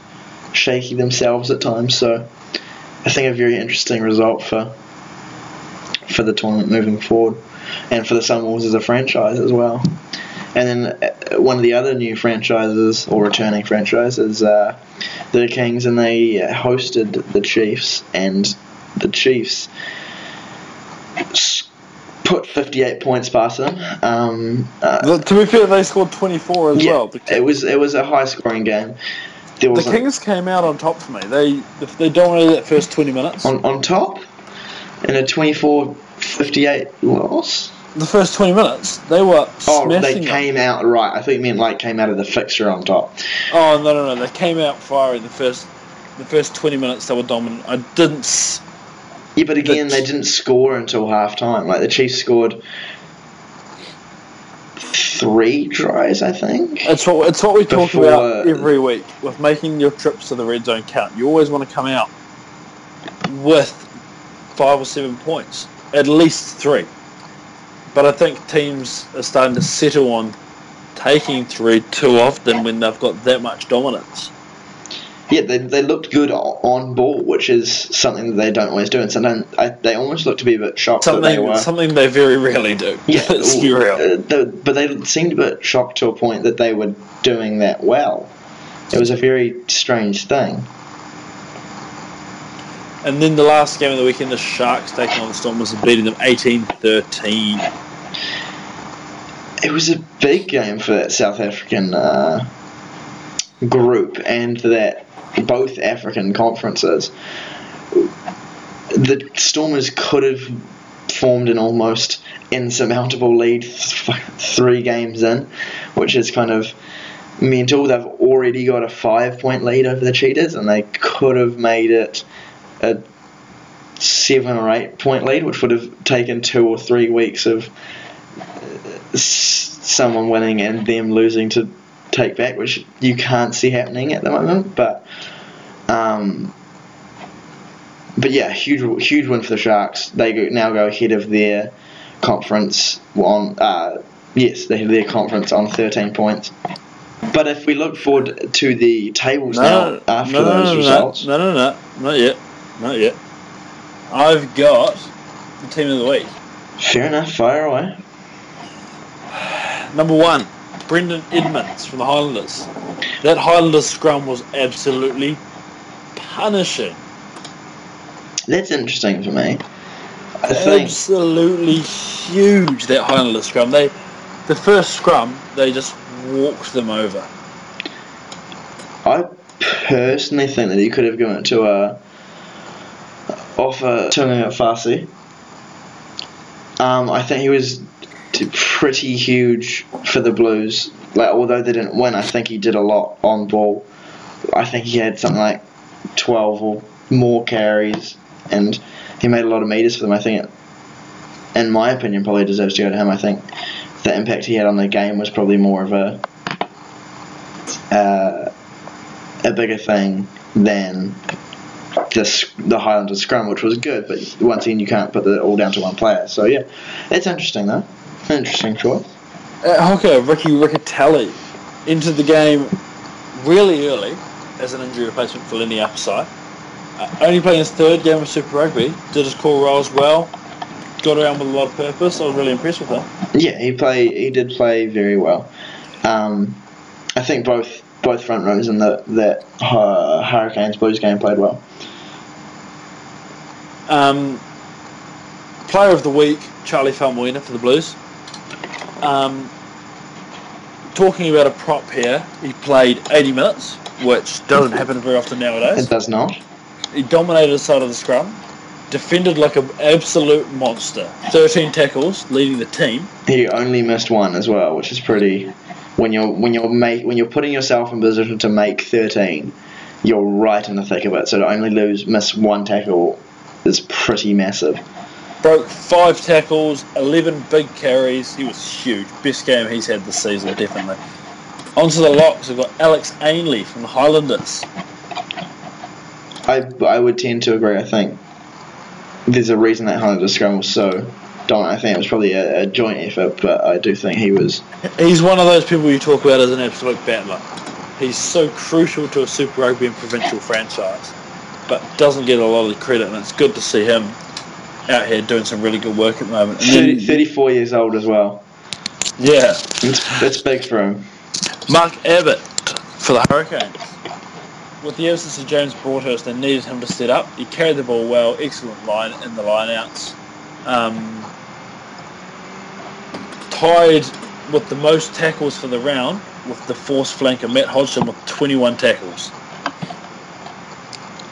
shaky themselves at times. So I think a very interesting result for for the tournament moving forward, and for the Sunwolves as a franchise as well. And then uh, one of the other new franchises or returning franchises, uh, the Kings, and they hosted the Chiefs, and the Chiefs put 58 points past them. Um, uh, to be fair, they scored 24 as yeah, well. It was it was a high scoring game. There the Kings came out on top for me. They they dominated that first 20 minutes. on on top in a 24-58 loss. The first 20 minutes, they were Oh, they them. came out right. I thought you meant like came out of the fixture on top. Oh no no no! They came out firing the first the first 20 minutes. They were dominant. I didn't. s- Yeah, but again, The- they didn't score until half time. Like the Chiefs scored three tries, I think. It's what it's what we talk Before- about every week with making your trips to the red zone count. You always want to come out with five or seven points, at least three. But I think teams are starting to settle on taking three too often when they've got that much dominance. Yeah, they, they looked good on ball, which is something that they don't always do. And sometimes I, they almost look to be a bit shocked that they Something were. something they very rarely do. Yeah, let's be real. uh, but they seemed a bit shocked to a point that they were doing that well. It was a very strange thing. And then the last game of the weekend, the Sharks taking on the Stormers and beating them 18-13. It was a big game for that South African uh, group and for that both African conferences. The Stormers could have formed an almost insurmountable lead th- three games in, which is kind of mental. They've already got a five point lead over the Cheetahs, and they could have made it a seven or eight point lead, which would have taken two or three weeks of someone winning and them losing to take back, which you can't see happening at the moment. But um, but yeah, huge huge win for the Sharks. They go, now go ahead of their conference on uh, yes, they have their conference on thirteen points. But if we look forward to the tables now after no, no, those no, no, results, No, no, no, not yet, not yet. I've got the team of the week. fair enough, fire away. Number one, Brendan Edmonds from the Highlanders. That Highlanders scrum was absolutely punishing. That's interesting for me. I think Absolutely huge. That Highlanders scrum. They, the first scrum, they just walked them over. I personally think that he could have given it to a Ofa Tu'ungafasi. Um, I think he was pretty huge for the Blues. Like, although they didn't win, I think he did a lot on ball. I think he had something like twelve or more carries, and he made a lot of meters for them. I think, it, in my opinion, probably deserves to go to him. I think the impact he had on the game was probably more of a uh, a bigger thing than the the Highlanders scrum, which was good. But once again, you can't put it all down to one player. So yeah, it's interesting though. Interesting choice. Hooker, Ricky Riccitelli into the game really early as an injury replacement for Lenny Upside. Uh, only playing his third game of Super Rugby, did his core roles well, got around with a lot of purpose. I was really impressed with him. Yeah, he play. He did play very well. Um, I think both both front rows in the that uh, Hurricanes Blues game played well. Um, player of the week, Charlie Faumuina for the Blues. Um, talking about a prop here, he played 80 minutes, which doesn't happen very often nowadays. It does not. He dominated the side of the scrum, defended like an absolute monster. 13 tackles, leading the team. He only missed one as well, which is pretty. When you're when you're make when you're putting yourself in position to make 13, you're right in the thick of it. So to only lose miss one tackle is pretty massive. Broke five tackles, 11 big carries. He was huge. Best game he's had this season, definitely. Onto the locks, we've got Alex Ainley from the Highlanders. I I would tend to agree. I think there's a reason that Highlanders scrum was so dominant. I think it was probably a, a joint effort, but I do think he was. He's one of those people you talk about as an absolute battler. He's so crucial to a Super Rugby and provincial franchise, but doesn't get a lot of credit, and it's good to see him out here doing some really good work at the moment. And 30, then- 34 years old as well. yeah, It's, it's big for him. Mark Abbott for the Hurricanes. With the absence of James Broadhurst, they needed him to set up. He carried the ball well, excellent line in the lineouts. Um, tied with the most tackles for the round with the force flanker Matt Hodgson with 21 tackles.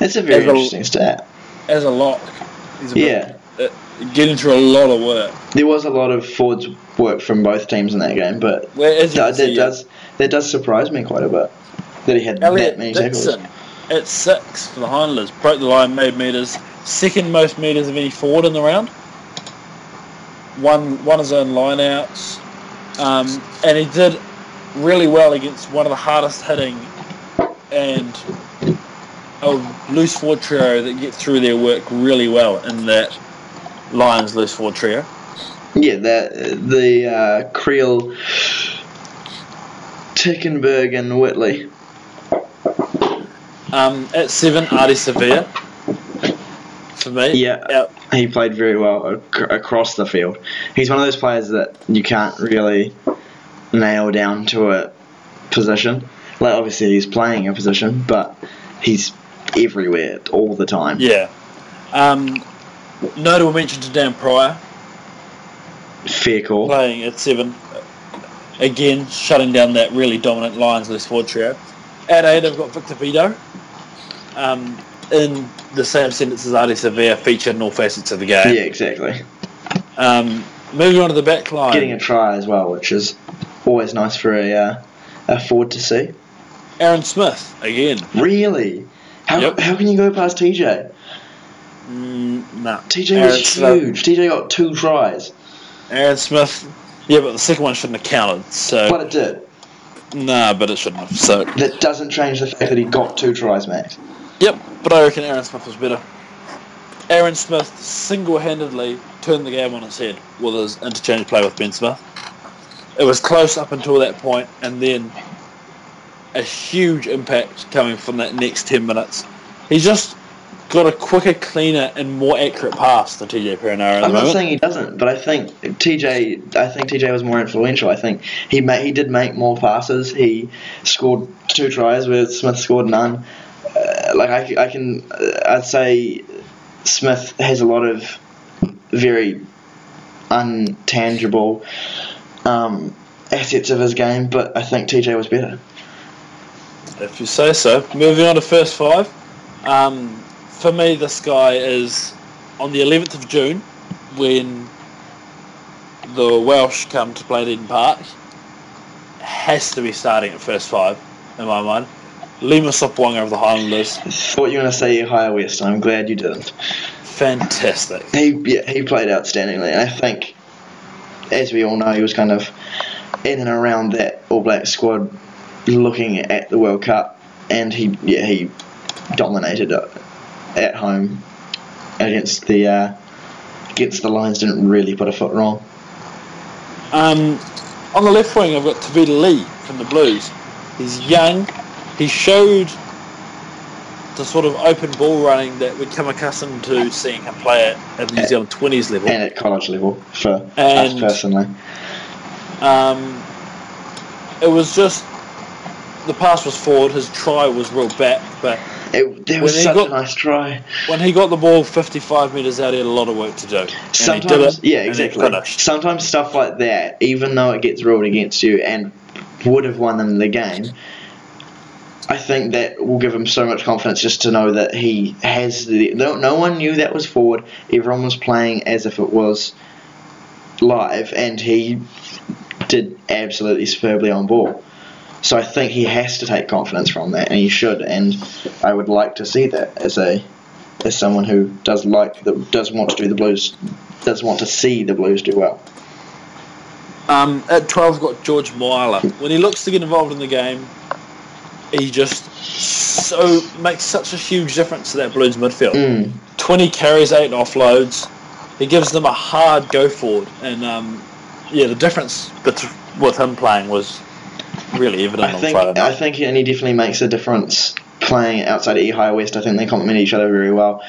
It's a very As a- interesting stat. As a lock, he's a Yeah. bit, uh, getting through a lot of work. There was a lot of forwards work from both teams in that game, but Where, as you that, that does that does surprise me quite a bit that he had that Elliot many tackles. Dixon at six for the Highlanders. Broke the line, made meters. Second most meters of any forward in the round. Won, won his own lineouts. Um, and he did really well against one of the hardest hitting and a loose forward trio that get through their work really well in that Lions loose forward trio. Yeah, that the uh, Kriel, Tickenberg, and Whiteley. Um, at seven, Ardie Savea. For me. Yeah. Out, He played very well ac- across the field. He's one of those players that you can't really nail down to a position. Like obviously he's playing a position, but he's everywhere all the time. Yeah. Um, notable mention to Dan Pryor Fair call. playing at seven. Again, shutting down that really dominant Lions list forward trio. At eight, I've got Victor Vito. Um, in the same sentence as Ardie Savea, featured in all facets of the game. Yeah, exactly. Um, moving on to the back line. Getting a try as well, which is always nice for a uh, a forward to see. Aaron Smith, again. Really? How, Yep. how can you go past TJ? Mm, nah. TJ Aaron was Smith- huge. TJ got two tries, Aaron Smith. Yeah, but the second one shouldn't have counted. So but it did. nah, but it shouldn't have. So That doesn't change the fact that he got two tries, Max. Yep, but I reckon Aaron Smith was better. Aaron Smith single-handedly turned the game on its head with his interchange play with Ben Smith. It was close up until that point, and then a huge impact coming from that next 10 minutes. He's just got a quicker, cleaner, and more accurate pass than TJ Perenara I'm not moment. saying he doesn't, but I think TJ. I think TJ was more influential. I think he ma- he did make more passes. He scored two tries where Smith scored none. Uh, like I, I can, uh, I'd say Smith has a lot of very untangible um, assets of his game, but I think TJ was better. If you say so. Moving on to first five. Um, for me, this guy is on the 11th of June when the Welsh come to play Eden Park. Has to be starting at first five in my mind. Lima Sopoaga of the Highlanders. Thought you were going to say Ihaia West. I'm glad you didn't. Fantastic. He yeah, he played outstandingly. And I think, as we all know, he was kind of in and around that All Black squad, looking at the World Cup, and he yeah he dominated it at home against the uh, against the Lions. Didn't really put a foot wrong. Um, on the left wing, I've got Tevita Li from the Blues. He's young. He showed the sort of open ball running that we've come accustomed to seeing him play at, at New Zealand 20s level. And at college level for us personally. Um, it was just the pass was forward. His try was real back, but It, was such got- a nice try. when he got the ball 55 metres out, he had a lot of work to do. And he did Sometimes, it, yeah, exactly. Sometimes stuff like that, even though it gets ruled against you and would have won them the game, I think that will give him so much confidence just to know that he has the. No, no one knew that was forward. Everyone was playing as if it was live, and he did absolutely superbly on ball. So I think he has to take confidence from that, and he should. And I would like to see that as a as someone who does like the, does want to do the Blues, does want to see the Blues do well. Um, at 12, got George Moala. When he looks to get involved in the game, he just so makes such a huge difference to that Blues midfield. Mm. 20 carries, 8 offloads. He gives them a hard go forward. And um, yeah, the difference bet- with him playing was really evident I on think Friday I think and he definitely makes a difference playing outside E High West. I think they complement each other very well.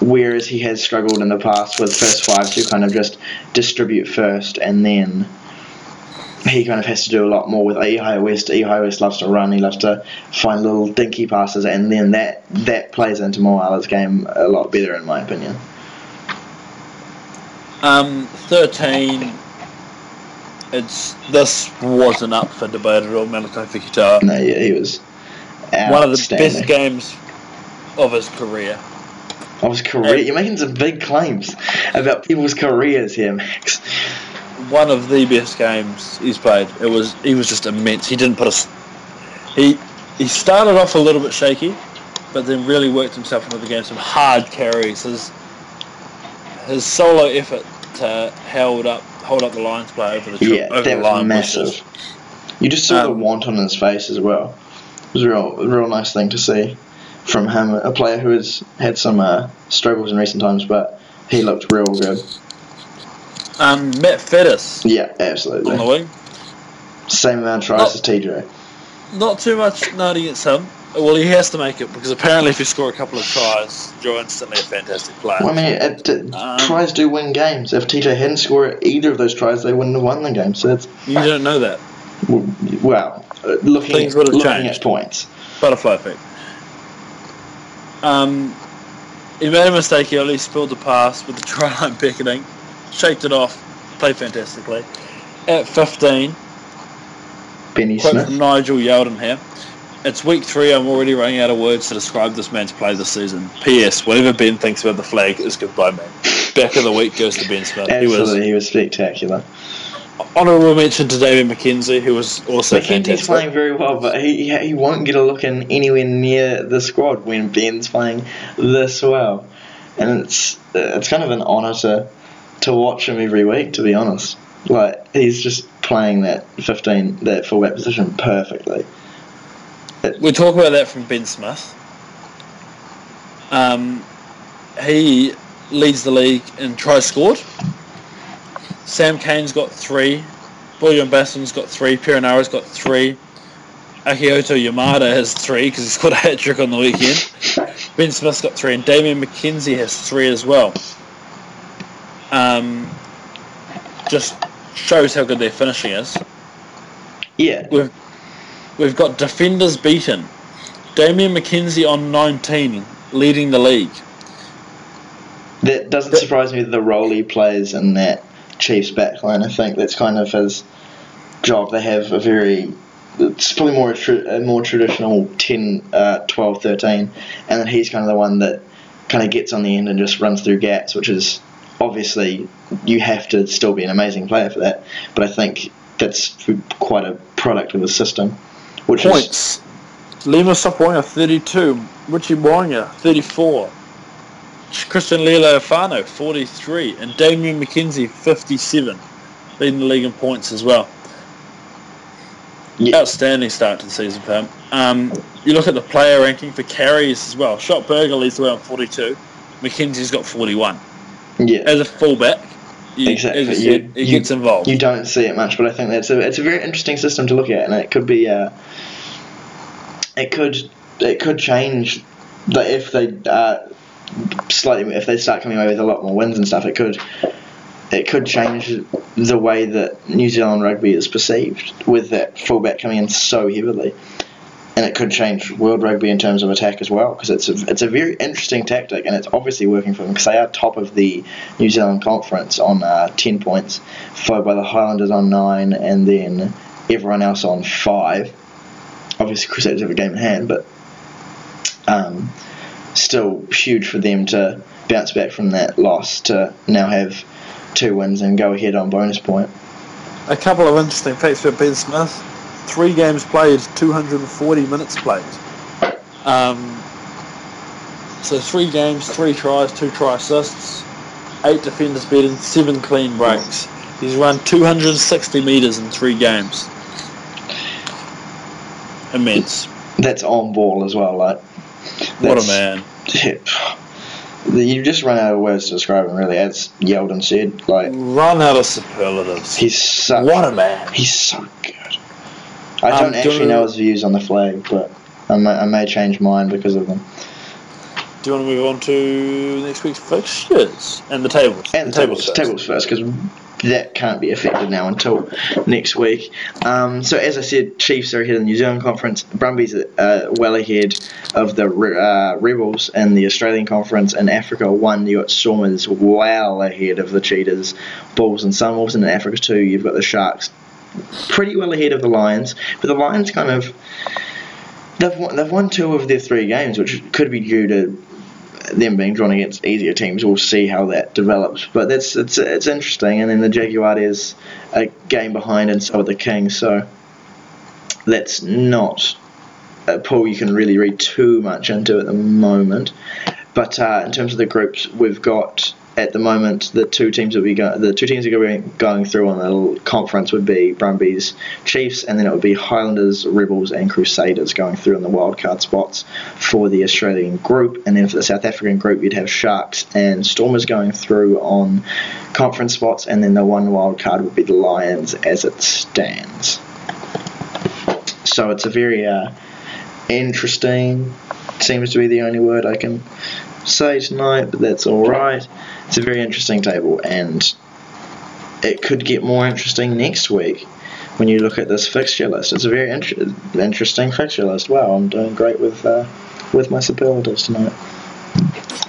Whereas he has struggled in the past with first five to kind of just distribute first and then he kind of has to do a lot more with E High West. E High West loves to run, he loves to find little dinky passes and then that that plays into Moala's game a lot better in my opinion. Um, 13. It's this wasn't up for debate at all. Malakai Fekitoa, No, he, he was one of the best games of his career. of his career. You're making some big claims about people's careers here, Max. One of the best games he's played. It was he was just immense. He didn't put a he he started off a little bit shaky, but then really worked himself into the game. Some hard carries. His his solo effort to held up hold up the Lions player over the tri- Yeah, over that the was line massive. Was just, You just saw the Um, want on his face as well. It was a real, a real nice thing to see from him, a player who has had some uh, struggles in recent times, but he looked real good. um, Matt Faddes Yeah, absolutely. on the wing. Same amount of tries Oh. as TJ. Not too much known against him. Well, he has to make it because apparently, if you score a couple of tries, you're instantly a fantastic player. Well, I mean, it, it, Um, tries do win games. If TJ hadn't scored either of those tries, they wouldn't have won the game. So that's You don't know that. well, uh, looking Things at, would have looking changed. at points. Butterfly effect. Um, he made a mistake He early, spilled the pass with the try line beckoning, shaped it off, played fantastically. At 15, Benny quote Smith. from Nigel Yalden here. It's week three. I'm already running out of words to describe this man's play this season. P.S. Whatever Ben thinks about the flag is goodbye, man. Back of the week goes to Ben Smith. He was Absolutely, he was spectacular. honourable mention to David McKenzie, who was also McKenzie's fantastic. playing very well, but he he won't get a look in anywhere near the squad when Ben's playing this well, and it's it's kind of an honour to to watch him every week. To be honest, like he's just playing that fifteen that fullback position perfectly. We talk about that from Ben Smith. Um, he leads the league in tries scored. Sam Cane's got three. William Basson's got three. Perenara's got three. Akihito Yamada has three because he scored a hat trick on the weekend. Ben Smith's got three, and Damian McKenzie has three as well. Um, just shows how good their finishing is. Yeah, We've we've got defenders beaten. Damian McKenzie on 19, leading the league. that doesn't But- surprise me. The role he plays in that Chiefs backline, I think that's kind of his job. They have a very it's probably more a, a more traditional 10, uh, 12, 13, and then he's kind of the one that kind of gets on the end and just runs through gaps, which is obviously you have to still be an amazing player for that. But I think that's quite a product of the system. Which is Points. Lima Sopoaga, 32. Richie Mo'unga, 34. Christian Leali'ifano, 43. And Damian McKenzie, 57. Leading the league in points as well. Yeah. Outstanding start to the season, Pam. Um, you look at the player ranking for carries as well. Schalk Burger leads the way on 42. McKenzie's got 41. yeah. As a fullback, you, Exactly. as You- said, he you- gets involved. You don't see it much, but I think that's a it's a very interesting system to look at, and it could be uh, it could it could change the if they uh, slightly if they start coming away with a lot more wins and stuff. It could it could change the way that New Zealand rugby is perceived with that fullback coming in so heavily. And it could change world rugby in terms of attack as well, because it's a, it's a very interesting tactic, and it's obviously working for them because they are top of the New Zealand conference on uh, 10 points, followed by the Highlanders on 9, and then everyone else on 5. Obviously, Crusaders have a game in hand, but um, still huge for them to bounce back from that loss to now have two wins and go ahead on bonus point. A couple of interesting facts about Ben Smith. Three games played, 240 minutes played. Um, so three games, three tries, two try assists, eight defenders beaten, seven clean breaks. He's run 260 metres in three games. Immense. That's on ball as well, like. What a man. You just run out of words to describe him, really. As Yalden said, like Run out of superlatives. he's such. What a man. He's so good. I Um, don't do actually know his views on the flag, but I may, I may change mine because of them. Do you want to move on to next week's fixtures and the tables? And the tables, first. tables first, because that can't be affected now until next week. Um, so as I said, Chiefs are ahead of the New Zealand Conference. Brumbies are uh, well ahead of the uh, Rebels in the Australian Conference. In Africa, one you got Stormers well ahead of the Cheetahs, Bulls and Sunwolves. And in Africa two, you've got the Sharks pretty well ahead of the Lions. But the Lions kind of they've won, they've won two of their three games, which could be due to them being drawn against easier teams. We'll see how that develops, but that's it's it's interesting. And then the Jaguars a game behind, and so are the Kings. So that's not a pool you can really read too much into at the moment. But uh, in terms of the groups, we've got at the moment the two teams that we go, the two teams that are going going through on the conference would be Brumbies, Chiefs, and then it would be Highlanders, Rebels, and Crusaders going through on the wildcard spots for the Australian group, and then for the South African group, you'd have Sharks and Stormers going through on conference spots, and then the one wild card would be the Lions as it stands. So it's a very uh, interesting. Seems to be the only word I can say tonight, but that's all right. It's a very interesting table, and it could get more interesting next week when you look at this fixture list. It's a very inter- interesting fixture list. Wow, I'm doing great with uh, with my superlatives tonight.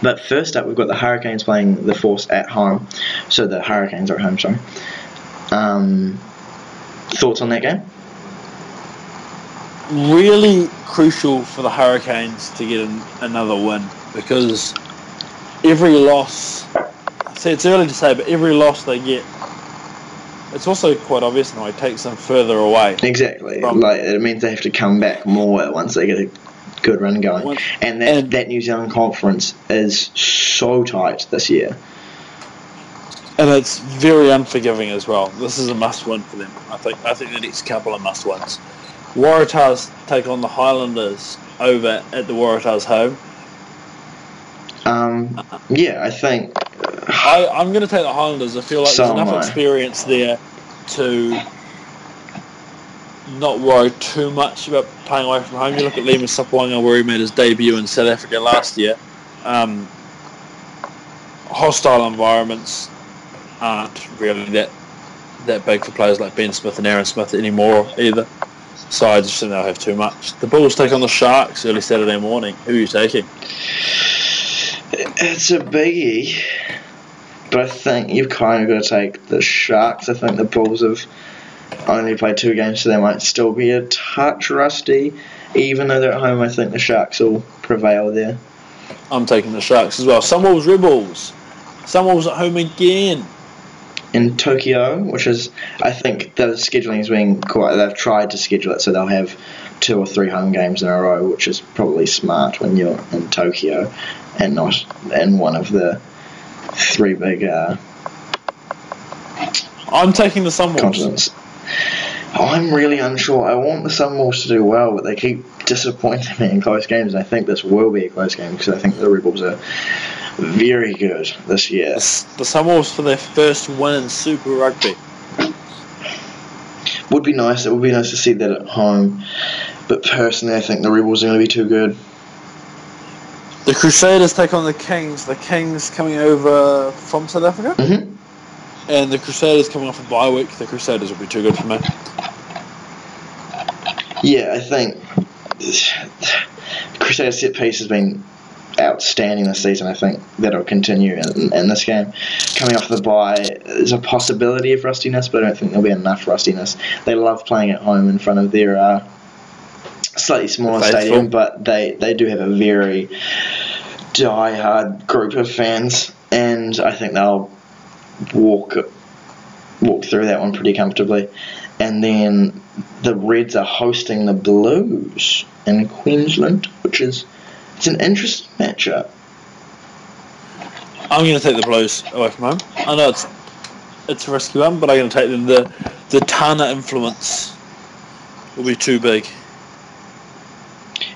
But first up, we've got the Hurricanes playing the Force at home. So the Hurricanes are at home, sorry. Um, thoughts on that game? really crucial for the Hurricanes to get an, another win because every loss, see, it's early to say, but every loss they get, it's also quite obvious now, it takes them further away. Exactly. From- like it means they have to come back more once they get a good run going. Once- And that, and- that New Zealand conference is so tight this year. And it's very unforgiving as well. This is a must-win for them. I think. I think the next couple are must-wins. Waratahs take on the Highlanders over at the Waratahs home. Um, yeah, I think I, I'm going to take the Highlanders. I feel like So there's enough experience there to not worry too much about playing away from home. You look at Lima Sopoaga where he made his debut in South Africa last year. Um, hostile environments aren't really that that big for players like Ben Smith and Aaron Smith anymore either. So I just think they'll have too much. The Bulls take on the Sharks early Saturday morning. Who are you taking? It's a biggie. But I think you've kind of got to take the Sharks. I think the Bulls have only played two games, so they might still be a touch rusty. Even though they're at home, I think the Sharks will prevail there. I'm taking the Sharks as well. Sunwolves Rebels. Sunwolves at home again. In Tokyo, which is, I think the scheduling is being quite. They've tried to schedule it so they'll have two or three home games in a row, which is probably smart when you're in Tokyo and not in one of the three big uh, I'm taking the Sunwolves. continents. I'm really unsure. I want the Sunwolves to do well, but they keep disappointing me in close games. And I think this will be a close game because I think the Rebels are very good this year. The, the Sunwolves for their first win in Super Rugby. Would be nice. It would be nice to see that at home. But personally, I think the Rebels are going to be too good. The Crusaders take on the Kings. The Kings coming over from South Africa. hmm And the Crusaders coming off a bye week. The Crusaders will be too good for me. Yeah, I think the Crusader set piece has been outstanding this season. I think that'll continue in, in this game. Coming off the bye, there's a possibility of rustiness, but I don't think there'll be enough rustiness. They love playing at home in front of their uh, slightly smaller stadium, but they, they do have a very die-hard group of fans, and I think they'll walk walk through that one pretty comfortably. And then the Reds are hosting the Blues in Queensland, which is it's an interesting matchup. I'm going to take the Blues away from home. I know it's it's a risky one, but I'm going to take them. The the Tana influence will be too big.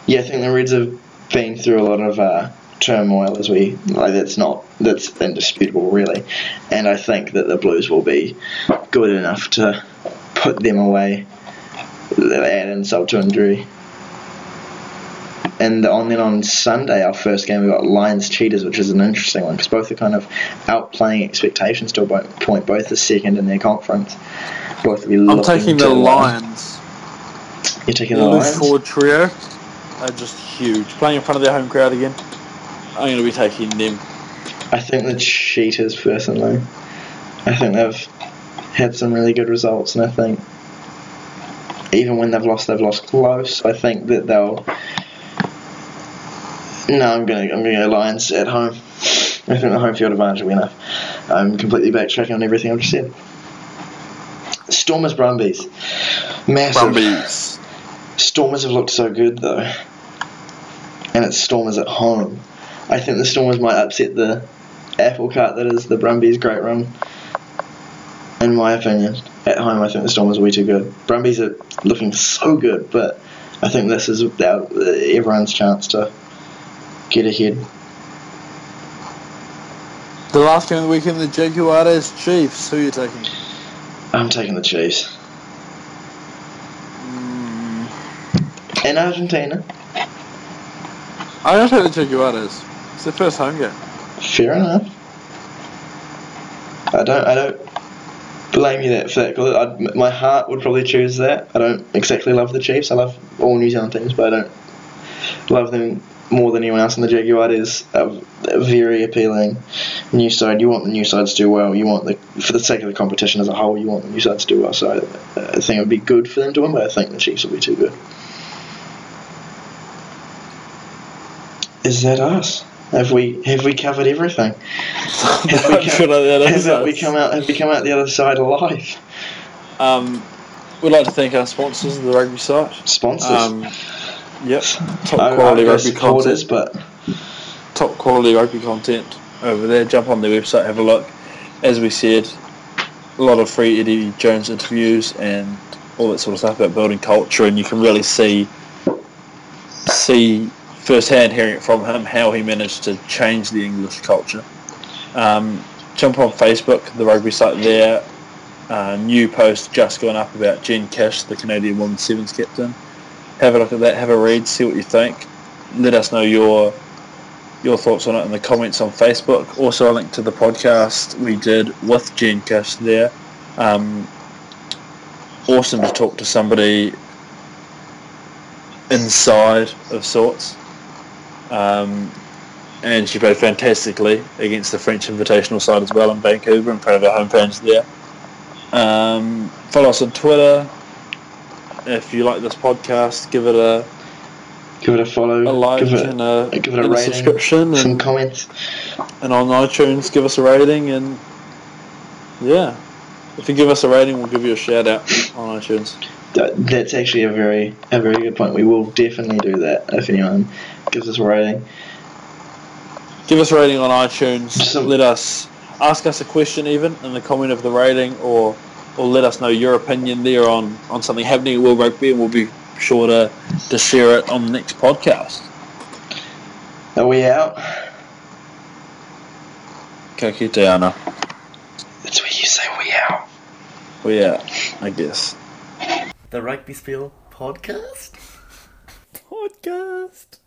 Yeah, I think the Reds have been through a lot of uh, turmoil as we like. That's not that's indisputable, really. And I think that the Blues will be good enough to put them away. Add insult to injury. And on then on Sunday, our first game, we got Lions Cheetahs, which is an interesting one because both are kind of outplaying expectations to a point. Both are second in their conference. Both will be I'm taking the Lions. You're taking The the Lions. forward trio are just huge. Playing in front of their home crowd again. I'm going to be taking them. I think the Cheetahs personally. I think they've had some really good results, and I think even when they've lost, they've lost close. I think that they'll. No, I'm gonna I'm gonna go Lions at home. I think the home field advantage will be enough. I'm completely backtracking on everything I've just said. Stormers Brumbies, massive. Brumbies. Stormers have looked so good though, and it's Stormers at home. I think the Stormers might upset the apple cart that is the Brumbies' great run. In my opinion, at home I think the Stormers are way too good. Brumbies are looking so good, but I think this is our, everyone's chance to get ahead. The last game of the weekend, the Jaguars Chiefs. Who are you taking? I'm taking the Chiefs. Mm, In Argentina, Going to take the Jaguars. It's their first home game. fair enough. I don't. I don't blame you that for that. 'cause my heart would probably choose that. I don't exactly love the Chiefs. I love all New Zealand teams, but I don't love them more than anyone else. And the Jaguar is a, very appealing new side. You want the new sides to do well. You want the for the sake of the competition as a whole. You want the new sides to do well. So I, I think it would be good for them to win, but I think the Chiefs will be too good. Is that us? Have we have we covered everything? Have we I'm sure that is Have we come out? Have we come out the other side alive? Um, we'd like to thank our sponsors, of the rugby site. Sponsors. Um, yep, top I- quality I rugby content. but Top quality rugby content over there. Jump on their website, have a look. As we said, a lot of free Eddie Jones interviews and all that sort of stuff about building culture, and you can really see see firsthand, hearing it from him, how he managed to change the English culture. Um, jump on Facebook, the rugby site there. Uh, new post just gone up about Jen Kish, the Canadian Women's Sevens captain. Have a look at that, have a read, see what you think. Let us know your your thoughts on it in the comments on Facebook. Also, a link to the podcast we did with Jen Kish there. Um, awesome to talk to somebody inside of sorts. Um, and she played fantastically against the French Invitational side as well in Vancouver in front of our home fans there. Um, follow us on Twitter. If you like this podcast, give it a, Give it a follow. a like give it, and a, give it a and rating, subscription, some and, comments. and on iTunes, give us a rating, and yeah, if you give us a rating, we'll give you a shout out on iTunes. That, that's actually a very a very good point. We will definitely do that if anyone gives us a rating. Give us a rating on iTunes. So- let us ask us a question even in the comment of the rating, or or let us know your opinion there on, on something happening at World Rugby, and we'll be sure to, to share it on the next podcast. Are we out? Ka kite ana. That's where you say we out. We out, I guess. The Rugby Spiel podcast? Podcast.